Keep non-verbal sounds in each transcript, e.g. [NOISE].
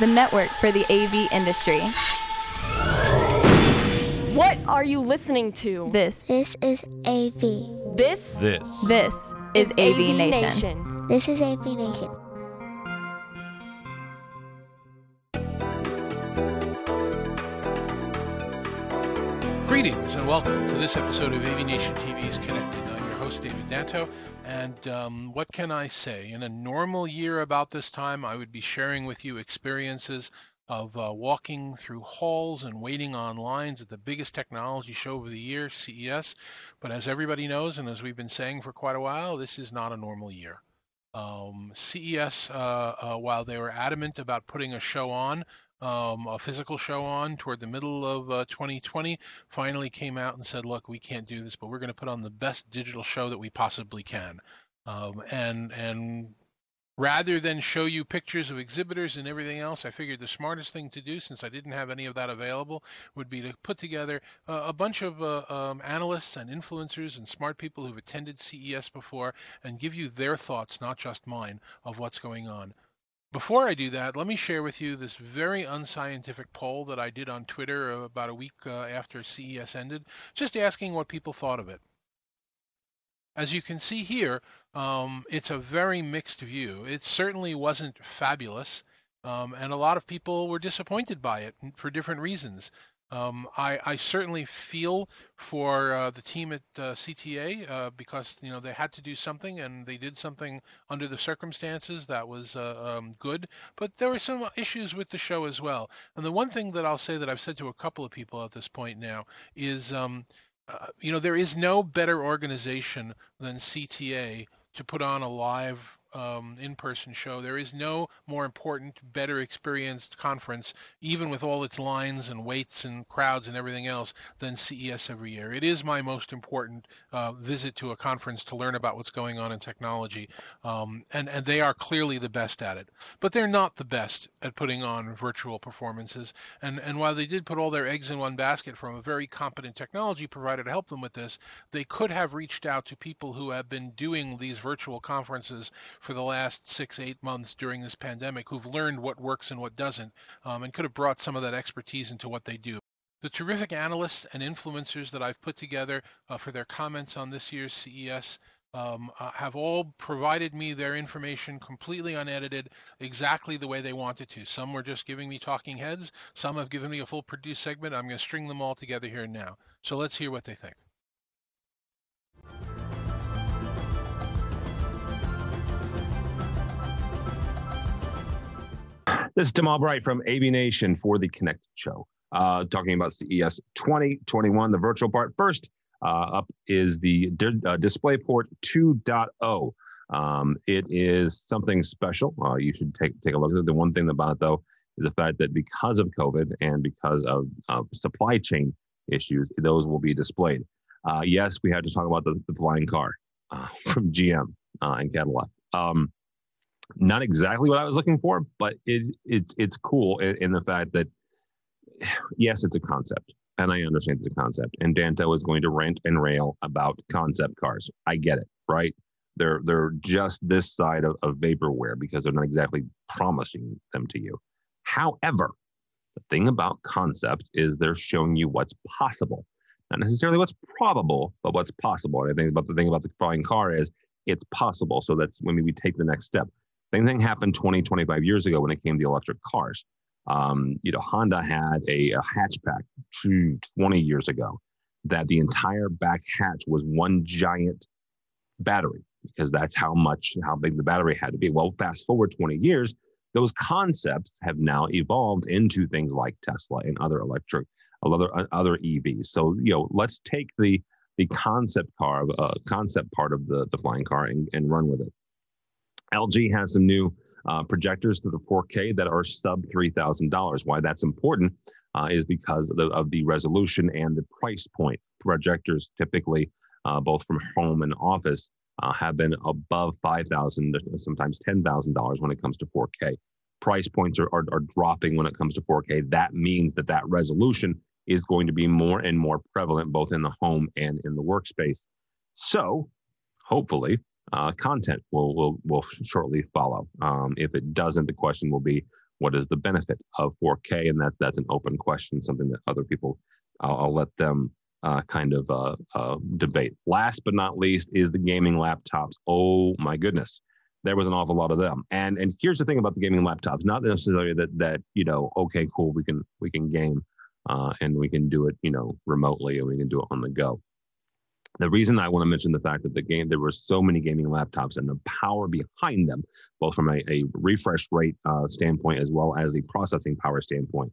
the network for the AV industry. What are you listening to? This, This is AV. This This. this is AV, Nation. Nation. This is AV Nation. Greetings and welcome to this episode of AV Nation TV's Connected. I'm your host, David Danto. And um, what can I say? In a normal year about this time, I would be sharing with you experiences of uh, walking through halls and waiting on lines at the biggest technology show of the year, CES. But as everybody knows, and as we've been saying for quite a while, this is not a normal year. Um, CES, uh, uh, while they were adamant about putting a show on, um, a physical show on toward the middle of uh, 2020, finally came out and said, "Look, we can't do this, but we're going to put on the best digital show that we possibly can." Um, and and rather than show you pictures of exhibitors and everything else, I figured the smartest thing to do, since I didn't have any of that available, would be to put together uh, a bunch of uh, um, analysts and influencers and smart people who've attended CES before and give you their thoughts, not just mine, of what's going on. Before I do that, let me share with you this very unscientific poll that I did on Twitter about a week uh, after CES ended, just asking what people thought of it. As you can see here, um, it's a very mixed view. It certainly wasn't fabulous, um, and a lot of people were disappointed by it for different reasons. Um, I, I certainly feel for uh, the team at uh, CTA uh, because you know they had to do something and they did something under the circumstances that was uh, um, good. But there were some issues with the show as well. And the one thing that I'll say that I've said to a couple of people at this point now is, um, uh, you know, there is no better organization than CTA to put on a live um, in-person show. There is no more important, better experienced conference, even with all its lines and waits and crowds and everything else, than CES every year. It is my most important uh, visit to a conference to learn about what's going on in technology, um, and and they are clearly the best at it. But they're not the best at putting on virtual performances. And and while they did put all their eggs in one basket from a very competent technology provider to help them with this, they could have reached out to people who have been doing these virtual conferences for the last six, eight months during this pandemic who've learned what works and what doesn't, um, and could have brought some of that expertise into what they do. The terrific analysts and influencers that I've put together uh, for their comments on this year's CES um, uh, have all provided me their information completely unedited, exactly the way they wanted to. Some were just giving me talking heads, some have given me a full produced segment. I'm going to string them all together here now. So let's hear what they think. This is Tim Albright from AV Nation for the Connect Show, uh, talking about CES 2021, the virtual part. First uh, up is the di- uh, DisplayPort 2.0. Um, it is something special. Uh, you should take take a look at it. The one thing about it, though, is the fact that because of COVID and because of, of supply chain issues, those will be displayed. Uh, yes, we had to talk about the, the flying car uh, [LAUGHS] from GM uh, and Cadillac. Um, not exactly what I was looking for, but it's it's it's cool in, in, the fact that [SIGHS] yes, it's a concept, and I understand it's a concept. And Danto is going to rant and rail about concept cars. I get it, right? They're they're just this side of, of vaporware because they're not exactly promising them to you. However, the thing about concept is they're showing you what's possible, not necessarily what's probable, but what's possible. And I think about the thing about the flying car is it's possible. So that's when we take the next step. Same thing happened 20, 25 years ago when it came to electric cars. Um, you know, Honda had a, a hatchback 20 years ago that the entire back hatch was one giant battery because that's how much, how big the battery had to be. Well, fast forward 20 years, those concepts have now evolved into things like Tesla and other electric, other other EVs. So you know, let's take the the concept car, uh, concept part of the the flying car and, and run with it. LG has some new uh, projectors to the 4K that are sub $3,000. Why that's important uh, is because of the, of the, resolution and the price point. Projectors typically, uh, both from home and office, uh, have been above 5,000, sometimes $10,000 when it comes to 4K. Price points are, are, are dropping when it comes to 4K. That means that that resolution is going to be more and more prevalent both in the home and in the workspace. So, hopefully, uh, content will will will shortly follow. Um, if it doesn't, the question will be, what is the benefit of 4K? And that's that's an open question, something that other people, I'll, let them uh, kind of uh, uh, debate. Last but not least is the gaming laptops. Oh my goodness, there was an awful lot of them. And and here's the thing about the gaming laptops: not necessarily that that you know, okay, cool, we can we can game, uh, and we can do it, you know, remotely, and we can do it on the go. The reason I want to mention the fact that the game there were so many gaming laptops and the power behind them, both from a, a refresh rate uh, standpoint as well as the processing power standpoint.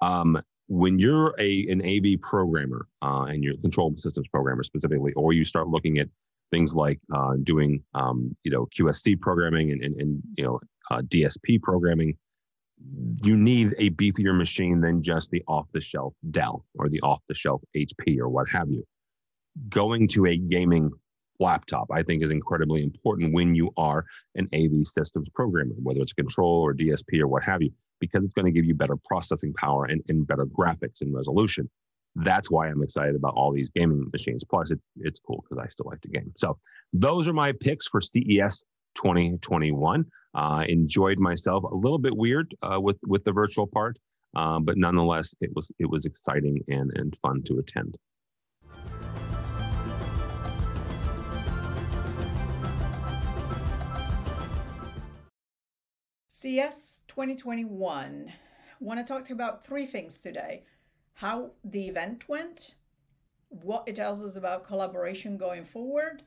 Um, when you're a an AV programmer uh, and you're a control systems programmer specifically, or you start looking at things like uh, doing um, you know QSC programming and, and, and you know uh, DSP programming, you need a beefier machine than just the off-the-shelf Dell or the off-the-shelf HP or what have you. Going to a gaming laptop, I think, is incredibly important when you are an AV systems programmer, whether it's control or DSP or what have you, because it's going to give you better processing power and, and better graphics and resolution. That's why I'm excited about all these gaming machines. Plus, it, it's cool because I still like to game. So, those are my picks for CES 2021. Uh, enjoyed myself a little bit weird uh, with with the virtual part, um, but nonetheless, it was it was exciting and and fun to attend. CES 2021. Want to talk about three things today how the event went, what it tells us about collaboration going forward,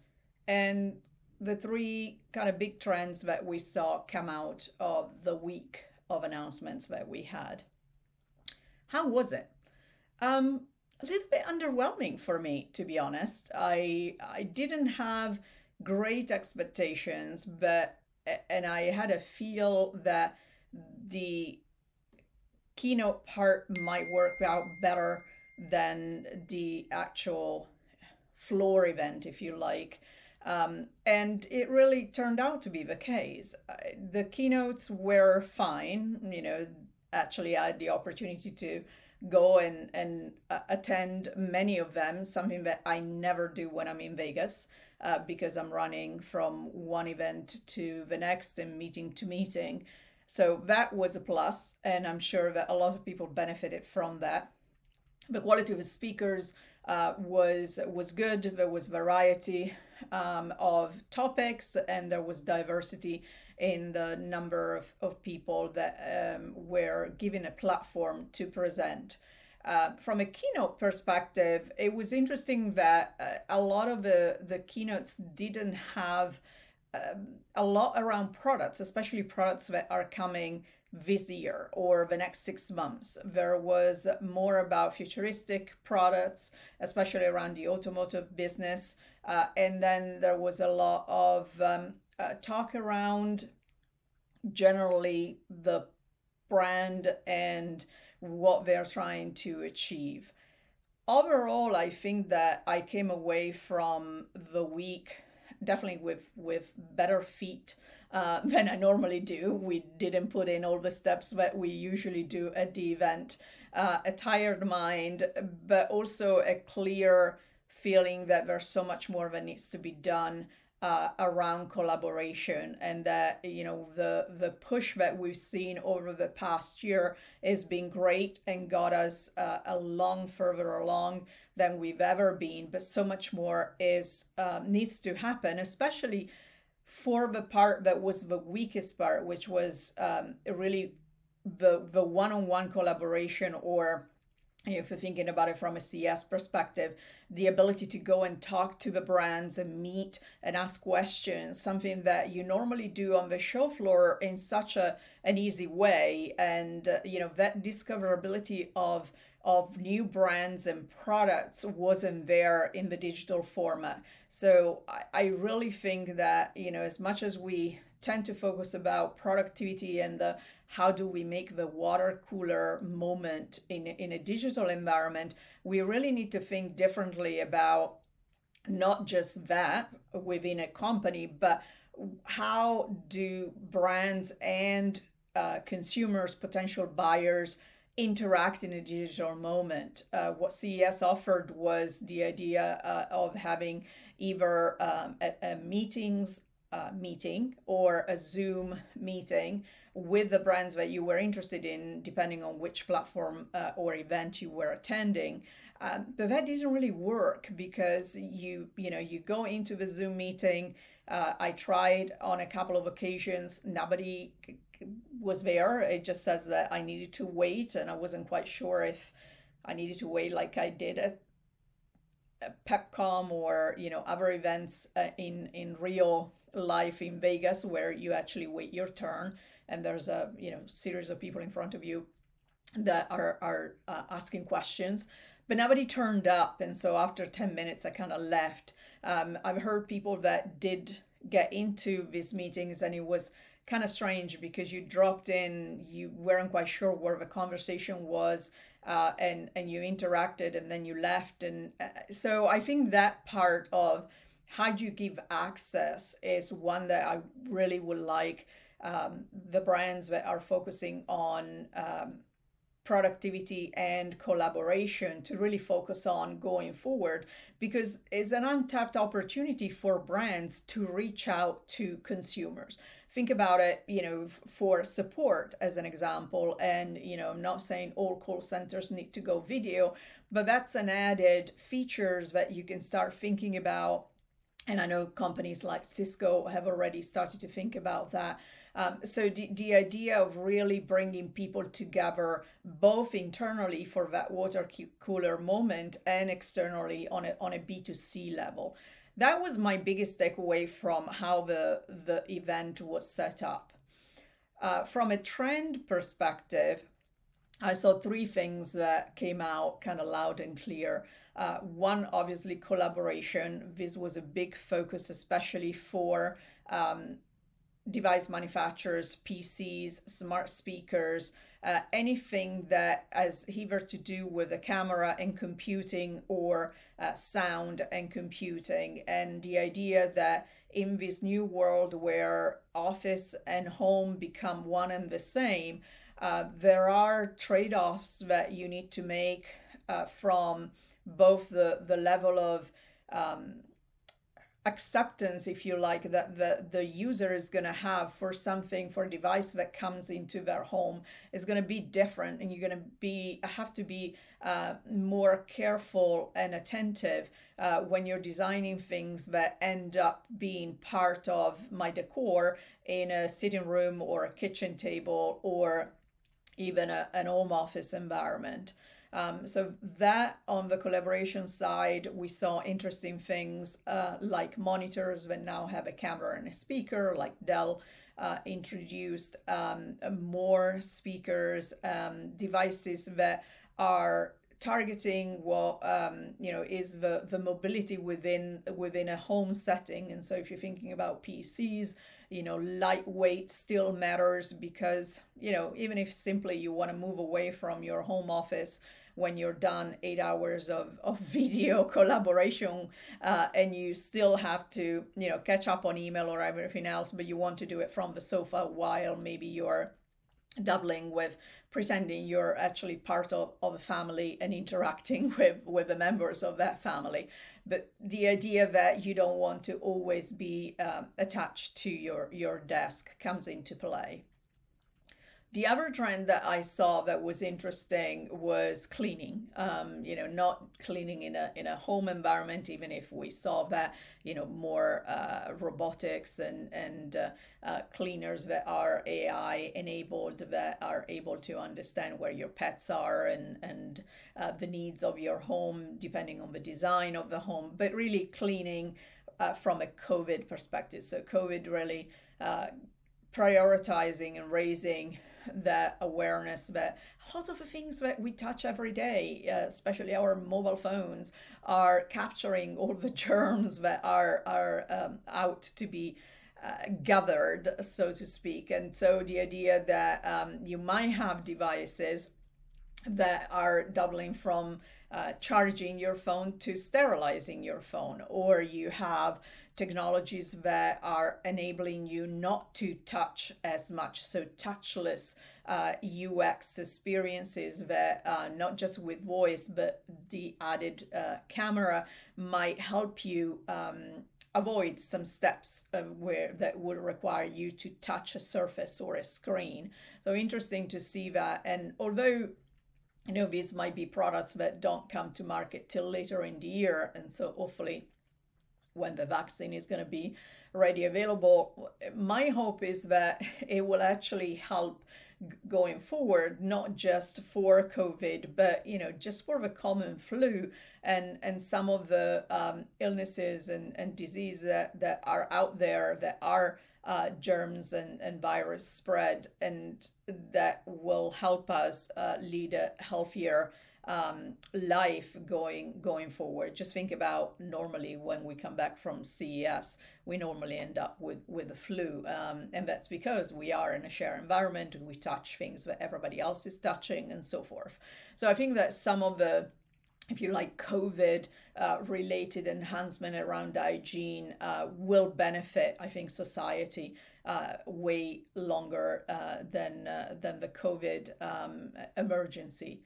and the three kind of big trends that we saw come out of the week of announcements that we had. How was it? Um, a little bit underwhelming for me, to be honest. I I didn't have great expectations, but and I had a feel that the keynote part might work out better than the actual floor event, if you like. Um, and it really turned out to be the case. The keynotes were fine. You know, actually, I had the opportunity to go and, and uh, attend many of them, something that I never do when I'm in Vegas uh, because I'm running from one event to the next and meeting to meeting. So that was a plus, and I'm sure that a lot of people benefited from that. The quality of the speakers uh, was was good. There was variety um, of topics, and there was diversity in the number of, of people that um, were given a platform to present. Uh, from a keynote perspective, it was interesting that uh, a lot of the, the keynotes didn't have um, a lot around products, especially products that are coming this year or the next six months. There was more about futuristic products, especially around the automotive business. Uh, and then there was a lot of um, uh, talk around generally the brand and what they're trying to achieve. Overall, I think that I came away from the week definitely with with better feet uh, [LAUGHS] than I normally do. We didn't put in all the steps that we usually do at the event. Uh, a tired mind, but also a clear feeling that there's so much more that needs to be done uh, around collaboration and that you know the the push that we've seen over the past year has been great and got us uh, a long further along than we've ever been but so much more is um, needs to happen especially for the part that was the weakest part which was um, really the the one-on-one collaboration or if you're thinking about it from a CS perspective, the ability to go and talk to the brands and meet and ask questions, something that you normally do on the show floor in such a an easy way, and uh, you know that discoverability of of new brands and products wasn't there in the digital format. So I, I really think that you know as much as we tend to focus about productivity and the how do we make the water cooler moment in, in a digital environment, we really need to think differently about not just that within a company, but how do brands and uh, consumers, potential buyers, interact in a digital moment. Uh, what CES offered was the idea uh, of having either um, a, a meetings uh, meeting or a Zoom meeting with the brands that you were interested in, depending on which platform uh, or event you were attending. Um, but that didn't really work because you you know you go into the Zoom meeting. Uh, I tried on a couple of occasions. Nobody was there. It just says that I needed to wait, and I wasn't quite sure if I needed to wait like I did at, PepCom or you know other events uh, in in real life in Vegas where you actually wait your turn and there's a you know series of people in front of you that are are uh, asking questions but nobody turned up. And so after 10 minutes i kind of left. Um, i've heard people that did get into these meetings and it was kind of strange because you dropped in you weren't quite sure where the conversation was uh, and and you interacted and then you left. And uh, so i think that part of how do you give access is one that i really would like um, the brands that are focusing on um, productivity and collaboration to really focus on going forward because it's an untapped opportunity for brands to reach out to consumers. Think about it you know for support as an example and you know i'm not saying all call centers need to go video but that's an added features that you can start thinking about. And i know companies like cisco have already started to think about that um, so the, the idea of really bringing people together, both internally for that water cooler moment and externally on a, on a B2C level. That was my biggest takeaway from how the, the event was set up. Uh, from a trend perspective, I saw three things that came out kind of loud and clear. Uh, one, obviously, collaboration. This was a big focus, especially for um, device manufacturers, PCs, smart speakers, uh, anything that has either to do with a camera and computing or uh, sound and computing. And the idea that in this new world where office and home become one and the same, uh, there are trade offs that you need to make uh, from both the, the level of um, acceptance if you like that the the user is going to have for something for a device that comes into their home is going to be different and you're going to be have to be uh, more careful and attentive uh, when you're designing things that end up being part of my decor in a sitting room or a kitchen table or even a, an home office environment um, so that on the collaboration side, we saw interesting things uh, like monitors that now have a camera and a speaker, like Dell uh, introduced um, more speakers, um, devices that are targeting what um, you know is the the mobility within within a home setting. And so if you're thinking about PCs you know lightweight still matters because you know even if simply you want to move away from your home office when you're done eight hours of, of [LAUGHS] video collaboration uh, and you still have to you know catch up on email or everything else but you want to do it from the sofa while maybe you're doubling with pretending you're actually part of, of a family and interacting [LAUGHS] with with the members of that family. But the idea that you don't want to always be um, attached to your your desk comes into play the other trend that I saw that was interesting was cleaning. Um, you know, not cleaning in a in a home environment, even if we saw that you know more uh, robotics and and uh, uh, cleaners that are AI enabled that are able to understand where your pets are and and uh, the needs of your home depending on the design of the home. But really cleaning uh, from a COVID perspective. So COVID really uh, prioritizing and raising that awareness that a lot of the things that we touch every day, uh, especially our mobile phones, are capturing all the [LAUGHS] germs that are are um, out to be uh, gathered, so to speak. And so the idea that um, you might have devices that are doubling from uh, charging your phone to sterilizing your phone, or you have technologies that are enabling you not to touch as much. So, touchless uh, UX experiences that uh, not just with voice, but the added uh, camera might help you. Um, avoid some steps where that would require you to touch a surface or a screen. So interesting to see that. And although you know these might be products that don't come to market till later in the year, and so hopefully when the vaccine is going to be ready available, my hope is that [LAUGHS] it will actually help going forward not just for covid but you know just for the common flu and and some of the um, illnesses and and diseases that, that are out there that are uh, germs and, and virus spread and that will help us uh, lead a healthier um, life going going forward. Just think about normally when we come back from CES, we normally end up with with the flu, um, and that's because we are in a shared environment and we touch things that everybody else is touching and so forth. So I think that some of the if you like, COVID uh, related enhancement around hygiene uh, will benefit, I think, society uh, way longer uh, than, uh, than the COVID um, emergency.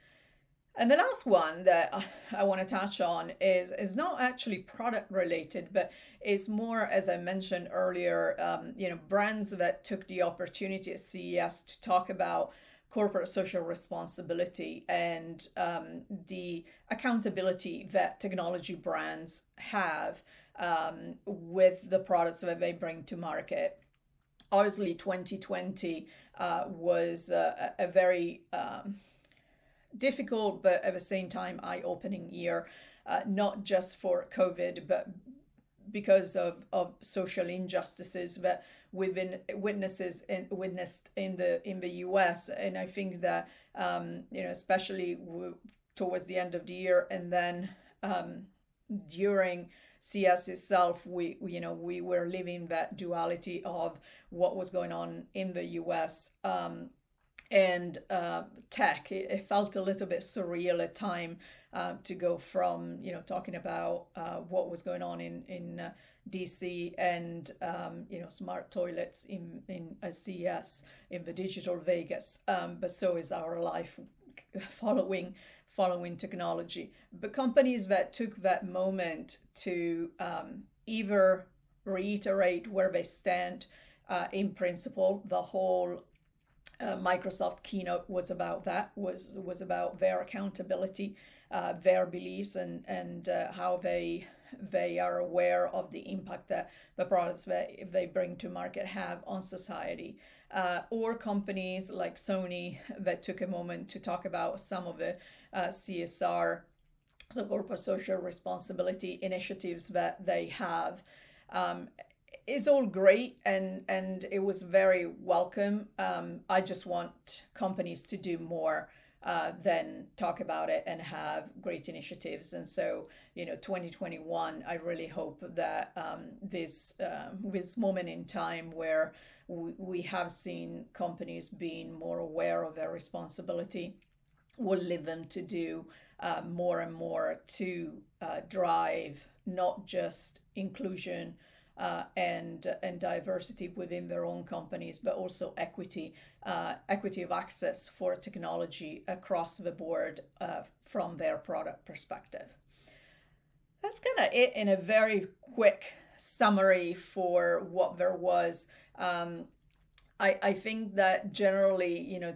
And the last one that [LAUGHS] I want to touch on is is not actually product related, but is more, as I mentioned earlier, um, you know, brands that took the opportunity at CES to talk about corporate social responsibility and um, the accountability that technology brands have um, with the products that they bring to market. Obviously, 2020 uh, was a, a very um, difficult, but at the same time, eye opening year, uh, not just for COVID, but because of, of social injustices that been witnesses in, witnessed in the in the U.S. And I think that um, you know, especially w- towards the end of the year, and then um, during CS itself, we you know we were living that duality of what was going on in the U.S. Um, and uh, tech. It, it, felt a little bit surreal at time uh, to go from you know talking about uh, what was going on in in uh, DC and um, you know smart toilets in in a CES in the digital Vegas, um, but so is our life [LAUGHS] following following technology. But companies that took that moment to um, either reiterate where they stand uh, in principle, the whole uh, Microsoft keynote was about that was was about their accountability, uh, their beliefs, and and uh, how they they are aware of the impact that the products that they bring to market have on society. Uh, or companies like Sony that took a moment to talk about some of the uh, CSR, so corporate social responsibility initiatives that they have. Um, is all great and and it was very welcome. Um, I just want companies to do more uh, than talk about it and have great initiatives. And so, you know, 2021, I really hope that um, this um, this moment in time where we, we have seen companies being more aware of their responsibility will lead them to do uh, more and more to uh, drive not just inclusion uh, and and diversity within their own companies, but also equity uh, equity of access for technology across the board uh, from their product perspective. That's kind of it in a very quick summary for what there was. Um, I, I think that generally, you know,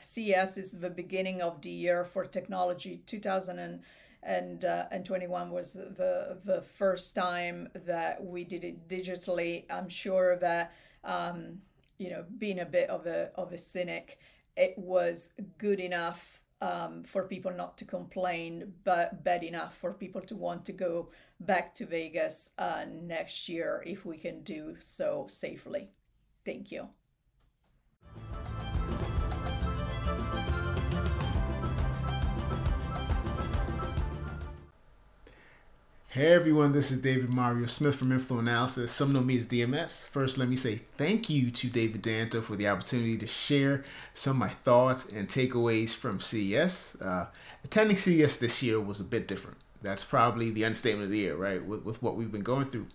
CES is the beginning of the year for technology. 2000 and and uh, and 21 was the the first time that we did it digitally. I'm sure that um, you know, being a bit of a of a cynic, it was good enough um, for people not to complain, but bad enough for people to want to go back to Vegas uh, next year if we can do so safely. Thank you. Hey everyone, this is David Mario Smith from Inflow Analysis. Some know me as DMS. First, let me say thank you to David Danto for the opportunity to share some of my thoughts and takeaways from CES. Uh, attending CES this year was a bit different. That's probably the understatement of the year, right? With, with what we've been going through.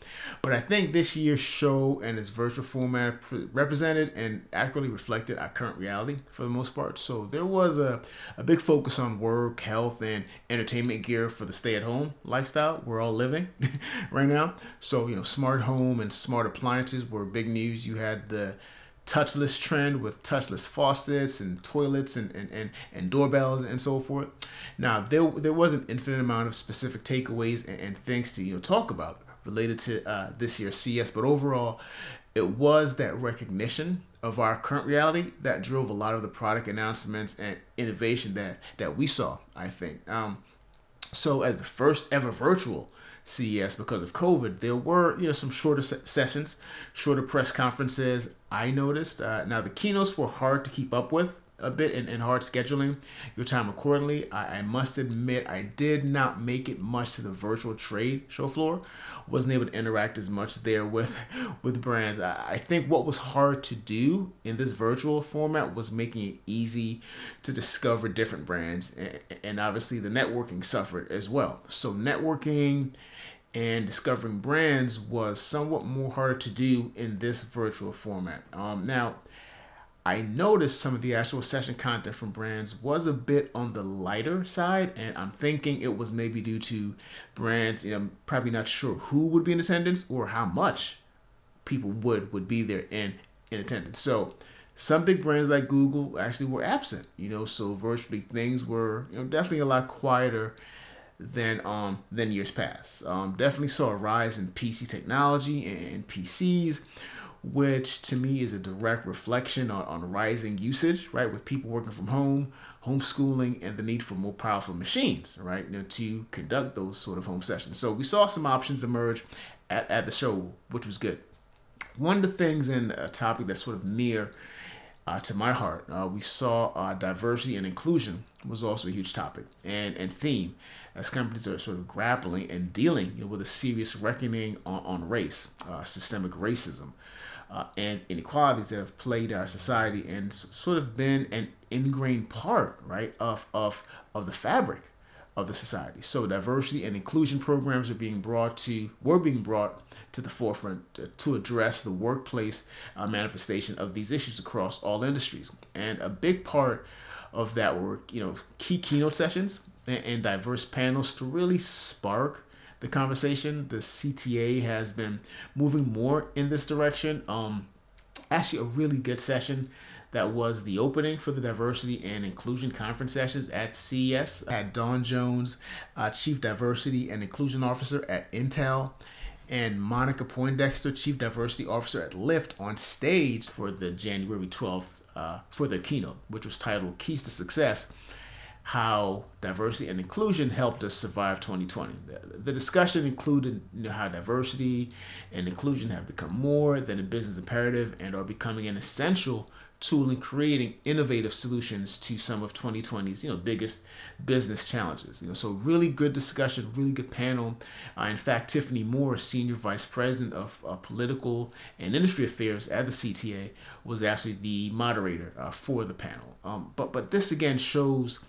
But I think this year's show and its virtual format represented and accurately reflected our current reality for the most part. So there was a, a big focus on work, health, and entertainment gear for the stay at home lifestyle we're all living [LAUGHS] right now. So, you know, smart home and smart appliances were big news. You had the touchless trend with touchless faucets and toilets and, and, and, and doorbells and so forth. Now there there was an infinite amount of specific takeaways and, and things to you know talk about related to uh, this year's CS, but overall, it was that recognition of our current reality that drove a lot of the product announcements and innovation that that we saw. I think. Um, so as the first ever virtual CES because of COVID, there were you know some shorter se- sessions, shorter press conferences. I noticed. Uh, now the keynotes were hard to keep up with a bit and, and hard scheduling your time accordingly. I, I, must admit I did not make it much to the virtual trade show floor. Wasn't able to interact as much there with [LAUGHS] with brands. I, I think what was hard to do in this virtual format was making it easy to discover different brands and, and obviously the networking suffered as well. So networking and discovering brands was somewhat more harder to do in this virtual format. Um, now, I noticed some of the actual session content from brands was a bit on the lighter side, and I'm thinking it was maybe due to brands, you know, probably not sure who would be in attendance or how much people would would be there in in attendance. So some big brands like Google actually were absent, you know, so virtually things were, you know, definitely a lot quieter than um than years past. Um, definitely saw a rise in PC technology and PCs which to me is a direct reflection on, on rising usage, right? With people working from home, homeschooling, and the need for more powerful machines, right? You know, to conduct those sort of home sessions. So we saw some options emerge at, at the show, which was good. One of the things in a topic that's sort of near uh, to my heart, uh, we saw uh, diversity and inclusion was also a huge topic and, and theme as companies are sort of grappling and dealing you know, with a serious reckoning on, on race, uh, systemic racism, uh, and inequalities that have plagued our society and sort of been an ingrained part, right, of, of, of the fabric of the society. So diversity and inclusion programs are being brought to, were being brought to the forefront to, to address the workplace uh, manifestation of these issues across all industries. And a big part of that were, you know, key keynote sessions and, and diverse panels to really spark the conversation. The CTA has been moving more in this direction. Um, actually, a really good session that was the opening for the diversity and inclusion conference sessions at CES. Had Dawn Jones, uh, Chief Diversity and Inclusion Officer at Intel, and Monica Poindexter, Chief Diversity Officer at Lyft, on stage for the January 12th uh, for their keynote, which was titled Keys to Success how diversity and inclusion helped us survive 2020. The, the discussion included you know, how diversity and inclusion have become more than a business imperative and are becoming an essential tool in creating innovative solutions to some of 2020's you know biggest business challenges. You know, so really good discussion, really good panel. Uh, in fact, Tiffany Moore, senior vice president of uh, political and industry affairs at the CTA, was actually the moderator uh, for the panel. Um, but but this again shows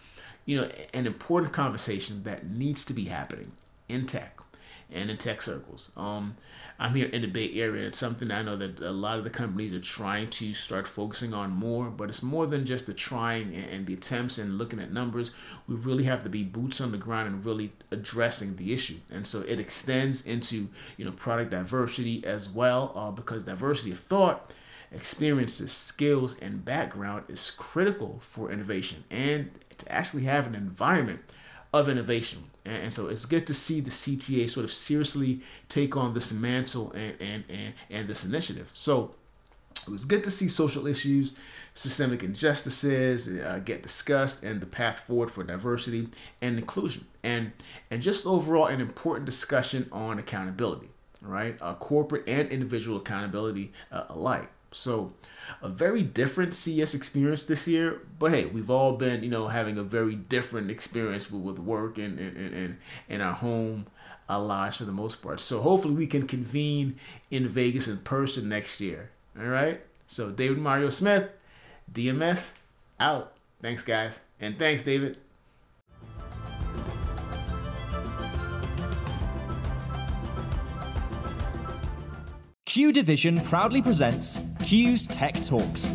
you know, an important conversation that needs to be happening in tech and in tech circles. Um, I'm here in the Bay Area. It's something I know that a lot of the companies are trying to start focusing on more, but it's more than just the trying and the attempts and looking at numbers. We really have to be boots on the ground and really addressing the issue. And so it extends into, you know, product diversity as well, uh, because diversity of thought experiences, skills, and background is critical for innovation and to actually have an environment of innovation. And, so it's good to see the CTA sort of seriously take on this mantle and, and, and, and this initiative. So it was good to see social issues, systemic injustices uh, get discussed, and the path forward for diversity and inclusion, and and just overall an important discussion on accountability, right? Uh, corporate and individual accountability uh, alike. So, a very different CS experience this year. But hey, we've all been, you know, having a very different experience with, with work and, and, and, and our home our lives for the most part. So, hopefully, we can convene in Vegas in person next year. All right. So, David Mario Smith, DMS, out. Thanks, guys. And thanks, David. Q Division proudly presents Q's Tech Talks,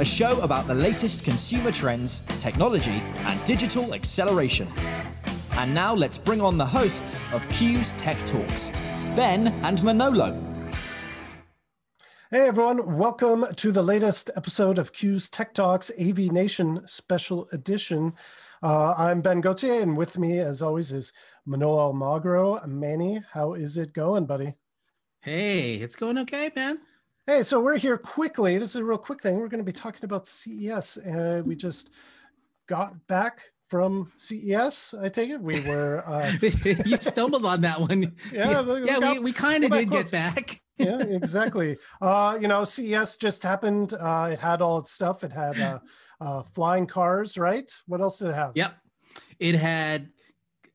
a show about the latest consumer trends, technology, and digital acceleration. And now let's bring on the hosts of Q's Tech Talks, Ben and Manolo. Hey everyone, welcome to the latest episode of Q's Tech Talks AV Nation Special Edition. Uh, I'm Ben Gauthier, and with me, as always, is Manolo Almagro. Manny, how is it going, buddy? Hey, it's going okay, man. Hey, so we're here quickly. This is a real quick thing. We're going to be talking about CES. Uh, we just got back from CES. I take it we were. [LAUGHS] Uh... you stumbled on that one. Yeah, yeah. yeah we, we kind of did get back. [LAUGHS] yeah, [LAUGHS] exactly. Uh, you know, CES just happened. Uh, it had all its stuff. It had uh, uh, flying cars, right? What else did it have? Yep, it had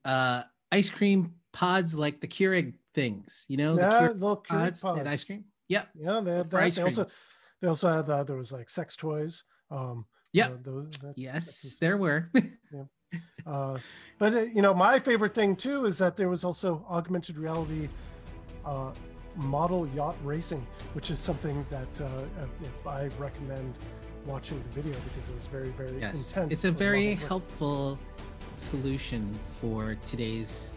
uh, ice cream pods like the Keurig things, you know, yeah, the little pods, pods. and ice cream. Yep. Yeah, they had that. They also, they also had uh, there was like sex toys. Um, yeah. You know, yes, there were. [LAUGHS] yeah. Uh, but uh, you know, my favorite thing too is that there was also augmented reality uh, model yacht racing, which is something that uh, uh I recommend watching the video because it was very, very yes. intense. It's a very helpful solution for today's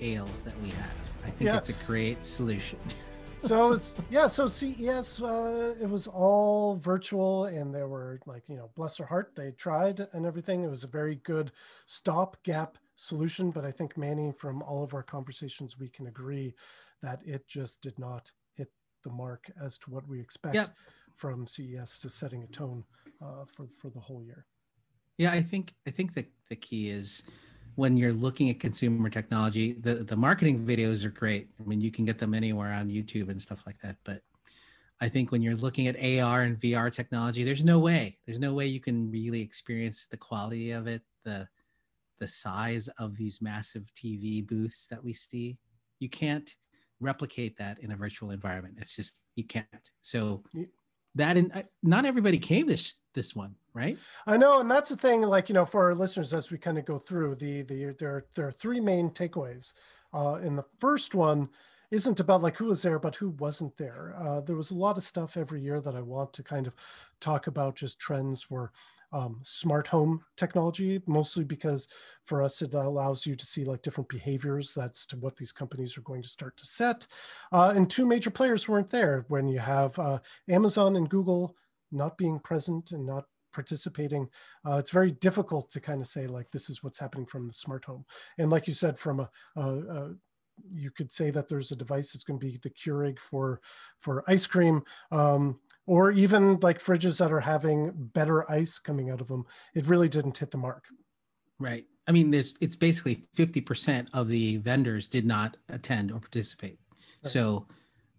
ales that we have. I think yeah. it's a great solution. [LAUGHS] so it's yeah. So CES, uh, it was all virtual, and there were like you know, bless her heart, they tried and everything. It was a very good stopgap solution, but I think Manny, from all of our conversations, we can agree that it just did not hit the mark as to what we expect from CES to setting a tone uh, for for the whole year. Yeah, I think I think the the key is when you're looking at consumer technology, the, the marketing videos are great. I mean, you can get them anywhere on YouTube and stuff like that. But I think when you're looking at AR and VR technology, there's no way, there's no way you can really experience the quality of it, the the size of these massive TV booths that we see. You can't replicate that in a virtual environment. It's just you can't. So that in not everybody came this this one right? I know and that's the thing like you know for our listeners as we kind of go through the the there there are three main takeaways. Uh in the first one isn't about like who was there but who wasn't there. Uh, there was a lot of stuff every year that i want to kind of talk about just trends for um, smart home technology, mostly because for us it allows you to see like different behaviors. That's to what these companies are going to start to set. Uh, and two major players weren't there when you have uh, Amazon and Google not being present and not participating uh, it's very difficult to kind of say like this is what's happening from the smart home and like you said from a, a, a you could say that there's a device that's going to be the Keurig for for ice cream. Um, or even like fridges that are having better ice coming out of them it really didn't hit the mark. Right. I mean there's it's basically 50% of the vendors did not attend or participate. Right. so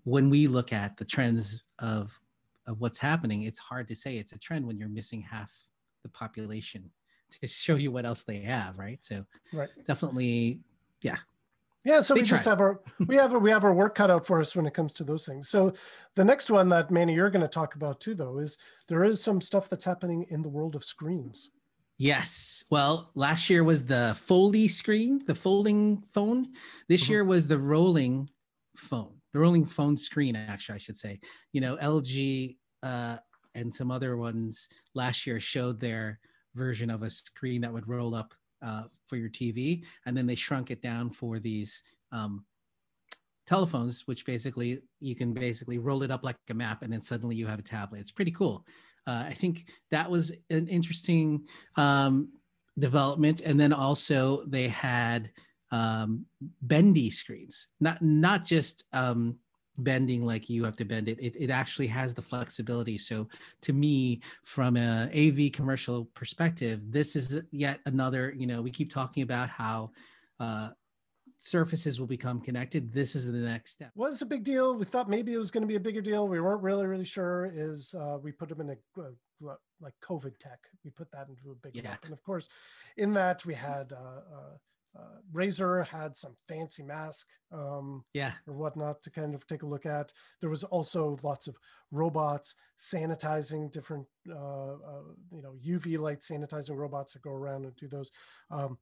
when we look at the trends of of what's happening it's hard to say it's a trend when you're missing half the population [LAUGHS] to show you what else they have right? So right. definitely yeah yeah, so we just have our [LAUGHS] we have our, we have our work cut out for us when it comes to those things. So the next one that Manny you're going to talk about too, though, is there is some stuff that's happening in the world of screens. Yes. Well, last year was the foldy screen, the folding phone. This mm-hmm. year was the rolling phone, the rolling phone screen. Actually, I should say. You know, LG uh, and some other ones last year showed their version of a screen that would roll up uh, for your TV, and then they shrunk it down for these um, telephones, which basically you can basically roll it up like a map, and then suddenly you have a tablet. It's pretty cool. Uh, I think that was an interesting um, development, and then also they had um, bendy screens, not not just um, bending like you have to bend it. it it actually has the flexibility. So to me from a av commercial perspective this is yet another you know we keep talking about how uh, surfaces will become connected. This is the next step. Was a big deal. We thought maybe it was going to be a bigger deal. We weren't really really sure is uh, we put them in a uh, like covid tech. We put that into a big yeah. and of course in that we had uh, uh uh, Razer had some fancy mask, um, yeah, or whatnot to kind of take a look at. There was also lots of robots sanitizing different, uh, uh, you know, UV light sanitizing robots that go around and do those. Um,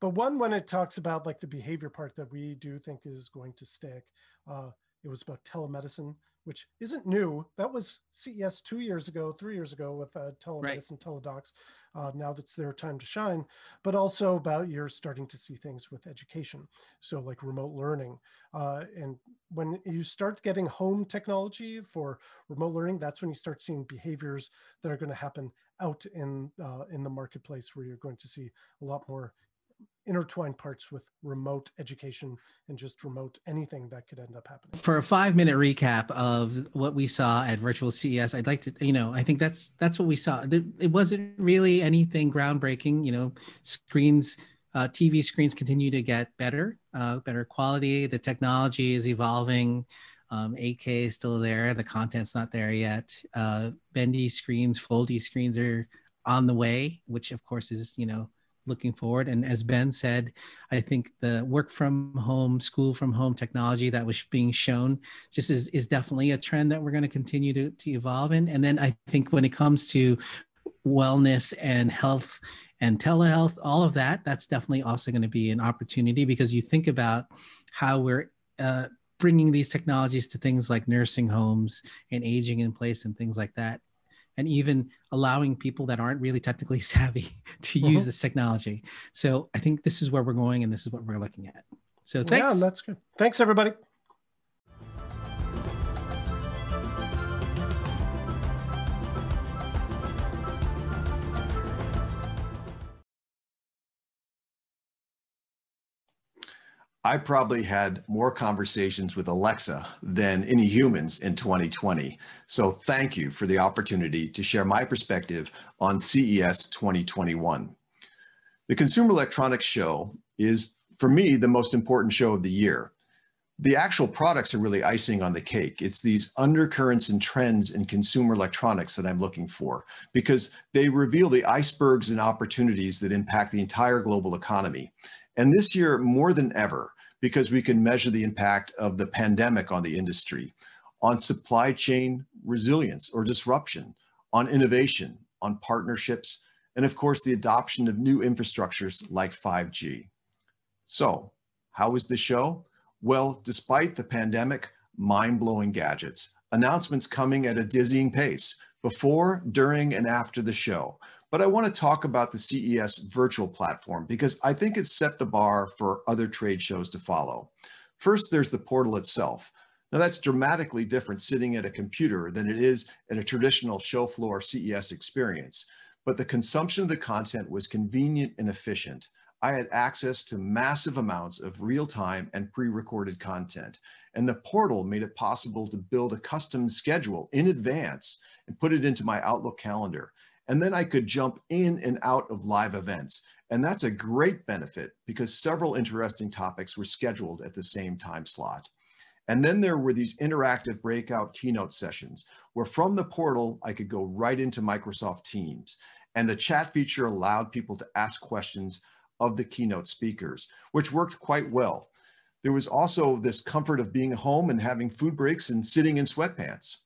but one when it talks about like the behavior part that we do think is going to stick, uh, it was about telemedicine, which isn't new. That was CES two years ago, three years ago with uh, telemedicine, right. teledocs. Uh, now that's their time to shine, but also about you're starting to see things with education. So like remote learning. Uh, and when you start getting home technology for remote learning, that's when you start seeing behaviors that are going to happen out in uh, in the marketplace where you're going to see a lot more intertwined parts with remote education and just remote anything that could end up happening. For a five minute recap of what we saw at virtual CES, I'd like to, you know, I think that's that's what we saw. It wasn't really anything groundbreaking. You know, screens, uh, TV screens continue to get better, uh, better quality. The technology is evolving. Um, 8K is still there. The content's not there yet. Uh, bendy screens, foldy screens are on the way, which of course is you know looking forward. And as Ben said, I think the work from home, school from home technology that was being shown just is, is definitely a trend that we're going to continue to, to evolve in. And then I think when it comes to wellness and health and telehealth, all of that, that's definitely also going to be an opportunity because you think about how we're uh, bringing these technologies to things like nursing homes and aging in place and things like that and even allowing people that aren't really technically [LAUGHS] savvy to use mm-hmm. this technology. So I think this is where we're going and this is what we're looking at. So thanks. Yeah, that's good. Thanks, everybody. I probably had more conversations with Alexa than any humans in 2020. So thank you for the opportunity to share my perspective on CES 2021. The Consumer Electronics Show is, for me, the most important show of the year. The actual products are really icing on the cake. It's these undercurrents and trends in consumer electronics that I'm looking for because they reveal the icebergs and opportunities that impact the entire global economy. And this year, more than ever, because we can measure the impact of the pandemic on the industry, on supply chain resilience or disruption, on innovation, on partnerships, and of course, the adoption of new infrastructures like 5G. So, how was the show? Well, despite the pandemic, mind blowing gadgets, announcements coming at a dizzying pace before, during, and after the show. But I want to talk about the CES virtual platform because I think it set the bar for other trade shows to follow. First, there's the portal itself. Now that's dramatically different sitting at a computer than it is at a traditional show floor CES experience. But the consumption of the content was convenient and efficient. I had access to massive amounts of real-time and pre-recorded content. And the portal made it possible to build a custom schedule in advance and put it into my Outlook calendar. And then I could jump in and out of live events. And that's a great benefit because several interesting topics were scheduled at the same time slot. And then there were these interactive breakout keynote sessions where from the portal, I could go right into Microsoft Teams. And the chat feature allowed people to ask questions of the keynote speakers, which worked quite well. There was also this comfort of being home and having food breaks and sitting in sweatpants.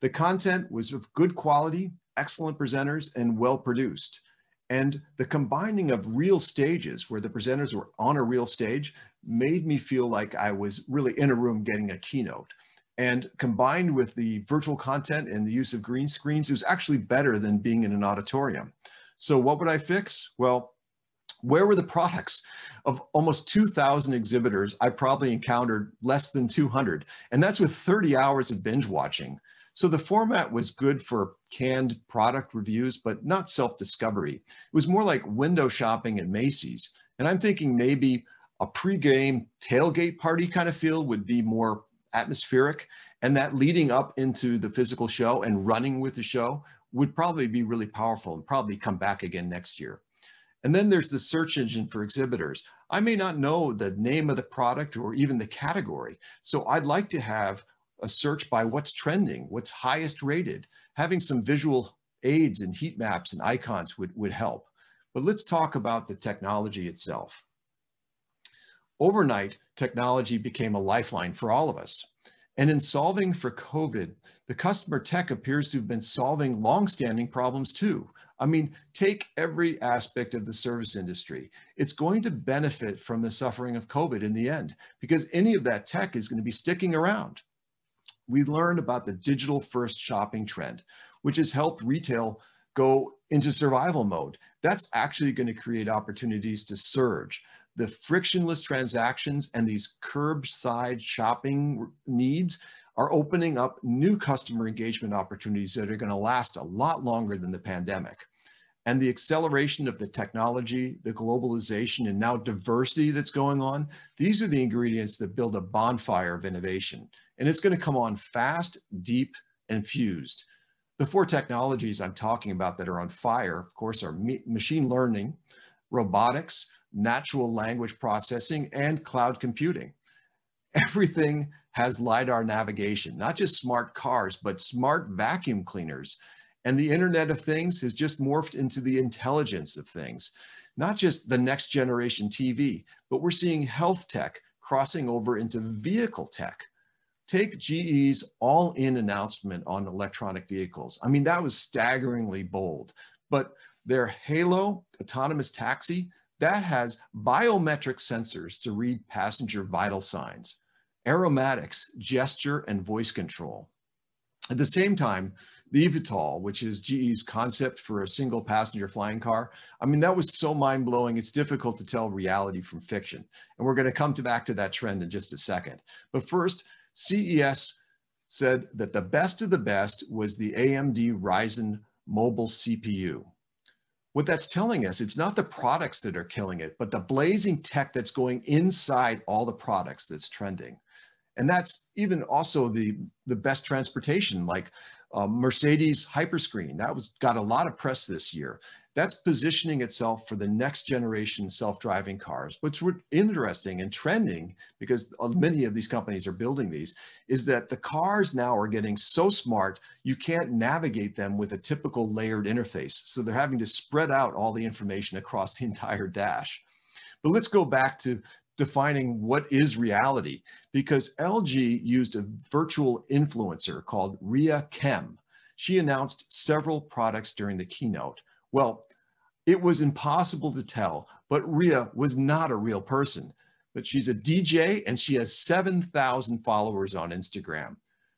The content was of good quality excellent presenters and well produced. And the combining of real stages where the presenters were on a real stage made me feel like I was really in a room getting a keynote. And combined with the virtual content and the use of green screens, it was actually better than being in an auditorium. So what would I fix? Well, where were the products? Of almost 2,000 exhibitors, I probably encountered less than 200. And that's with 30 hours of binge watching. So the format was good for canned product reviews, but not self-discovery. It was more like window shopping at Macy's. And I'm thinking maybe a pre-game tailgate party kind of feel would be more atmospheric. And that leading up into the physical show and running with the show would probably be really powerful and probably come back again next year. And then there's the search engine for exhibitors. I may not know the name of the product or even the category. So I'd like to have a search by what's trending, what's highest rated. Having some visual aids and heat maps and icons would, would help. But let's talk about the technology itself. Overnight, technology became a lifeline for all of us. And in solving for COVID, the customer tech appears to have been solving longstanding problems too. I mean, take every aspect of the service industry. It's going to benefit from the suffering of COVID in the end because any of that tech is going to be sticking around. We learned about the digital first shopping trend, which has helped retail go into survival mode. That's actually going to create opportunities to surge. The frictionless transactions and these curbside shopping needs are opening up new customer engagement opportunities that are going to last a lot longer than the pandemic. And the acceleration of the technology, the globalization, and now diversity that's going on, these are the ingredients that build a bonfire of innovation. And it's going to come on fast, deep, and fused. The four technologies I'm talking about that are on fire, of course, are machine learning, robotics, natural language processing, and cloud computing. Everything has LiDAR navigation, not just smart cars, but smart vacuum cleaners. And the Internet of Things has just morphed into the intelligence of things, not just the next generation TV, but we're seeing health tech crossing over into vehicle tech. Take GE's all in announcement on electronic vehicles. I mean, that was staggeringly bold, but their Halo autonomous taxi, that has biometric sensors to read passenger vital signs aromatics, gesture, and voice control. At the same time, the eVTOL, which is GE's concept for a single passenger flying car, I mean, that was so mind blowing, it's difficult to tell reality from fiction. And we're going to come to back to that trend in just a second. But first, CES said that the best of the best was the AMD Ryzen mobile CPU. What that's telling us, it's not the products that are killing it, but the blazing tech that's going inside all the products that's trending. And that's even also the, the best transportation, like uh, Mercedes Hyperscreen. That was got a lot of press this year. That's positioning itself for the next generation self-driving cars. What's interesting and trending, because many of these companies are building these, is that the cars now are getting so smart, you can't navigate them with a typical layered interface. So they're having to spread out all the information across the entire dash. But let's go back to defining what is reality because LG used a virtual influencer called Reah Keem. She announced several products during the keynote. Well, it was impossible to tell, but Reah was not a real person. But she's a DJ and she has 7,000 followers on Instagram.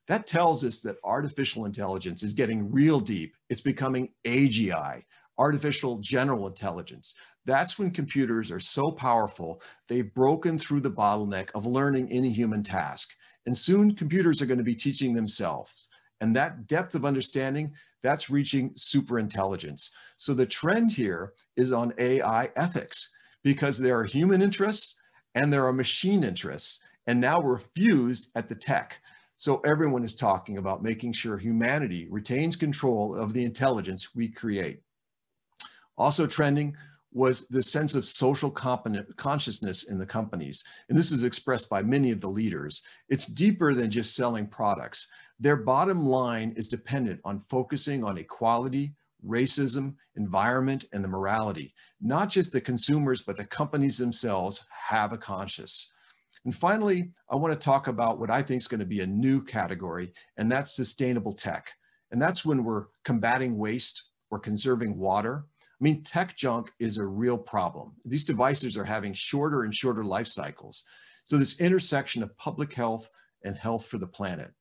That tells us that artificial intelligence is getting real deep. It's becoming AGI, artificial general intelligence. That's when computers are so powerful, they've broken through the bottleneck of learning any human task. And soon computers are going to be teaching themselves. And that depth of understanding, that's reaching super intelligence. So the trend here is on AI ethics because there are human interests and there are machine interests. And now we're fused at the tech. So everyone is talking about making sure humanity retains control of the intelligence we create. Also trending was the sense of social consciousness in the companies. And this was expressed by many of the leaders. It's deeper than just selling products. Their bottom line is dependent on focusing on equality, racism, environment, and the morality. Not just the consumers, but the companies themselves have a conscience. And finally, I want to talk about what I think is going to be a new category, and that's sustainable tech. And that's when we're combating waste, we're conserving water, I mean, tech junk is a real problem. These devices are having shorter and shorter life cycles. So this intersection of public health and health for the planet.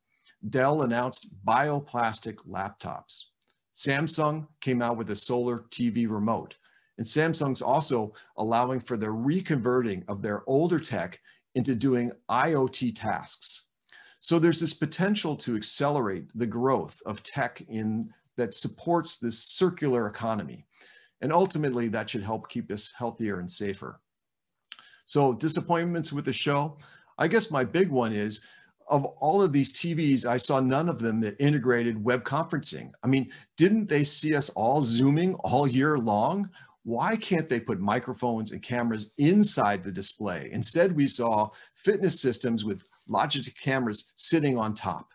Dell announced bioplastic laptops. Samsung came out with a solar TV remote. And Samsung's also allowing for the reconverting of their older tech into doing IoT tasks. So there's this potential to accelerate the growth of tech in that supports this circular economy. And ultimately, that should help keep us healthier and safer. So, disappointments with the show. I guess my big one is of all of these TVs, I saw none of them that integrated web conferencing. I mean, didn't they see us all Zooming all year long? Why can't they put microphones and cameras inside the display? Instead, we saw fitness systems with Logitech cameras sitting on top.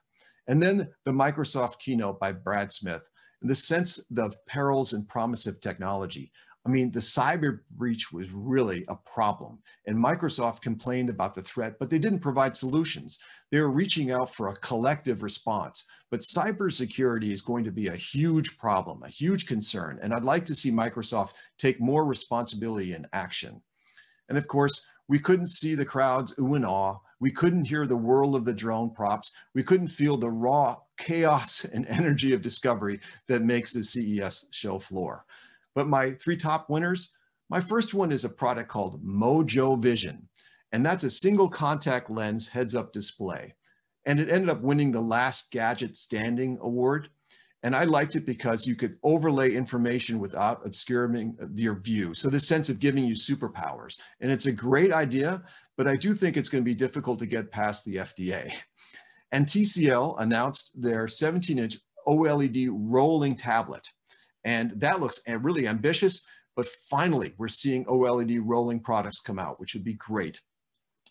And then the Microsoft keynote by Brad Smith the sense of perils and promise of technology. I mean, the cyber breach was really a problem. And Microsoft complained about the threat, but they didn't provide solutions. They were reaching out for a collective response. But cybersecurity is going to be a huge problem, a huge concern. And I'd like to see Microsoft take more responsibility and action. And of course, We couldn't see the crowds ooh and awe. We couldn't hear the whirl of the drone props. We couldn't feel the raw chaos [LAUGHS] and energy of discovery that makes the CES show floor. But my three top winners, my first one is a product called Mojo Vision, and that's a single contact lens heads up display. And it ended up winning the last gadget standing award. And I liked it because you could overlay information without obscuring your view. So the sense of giving you superpowers. And it's a great idea, but I do think it's going to be difficult to get past the FDA. And TCL announced their 17 inch OLED rolling tablet. And that looks really ambitious, but finally we're seeing OLED rolling products come out, which would be great.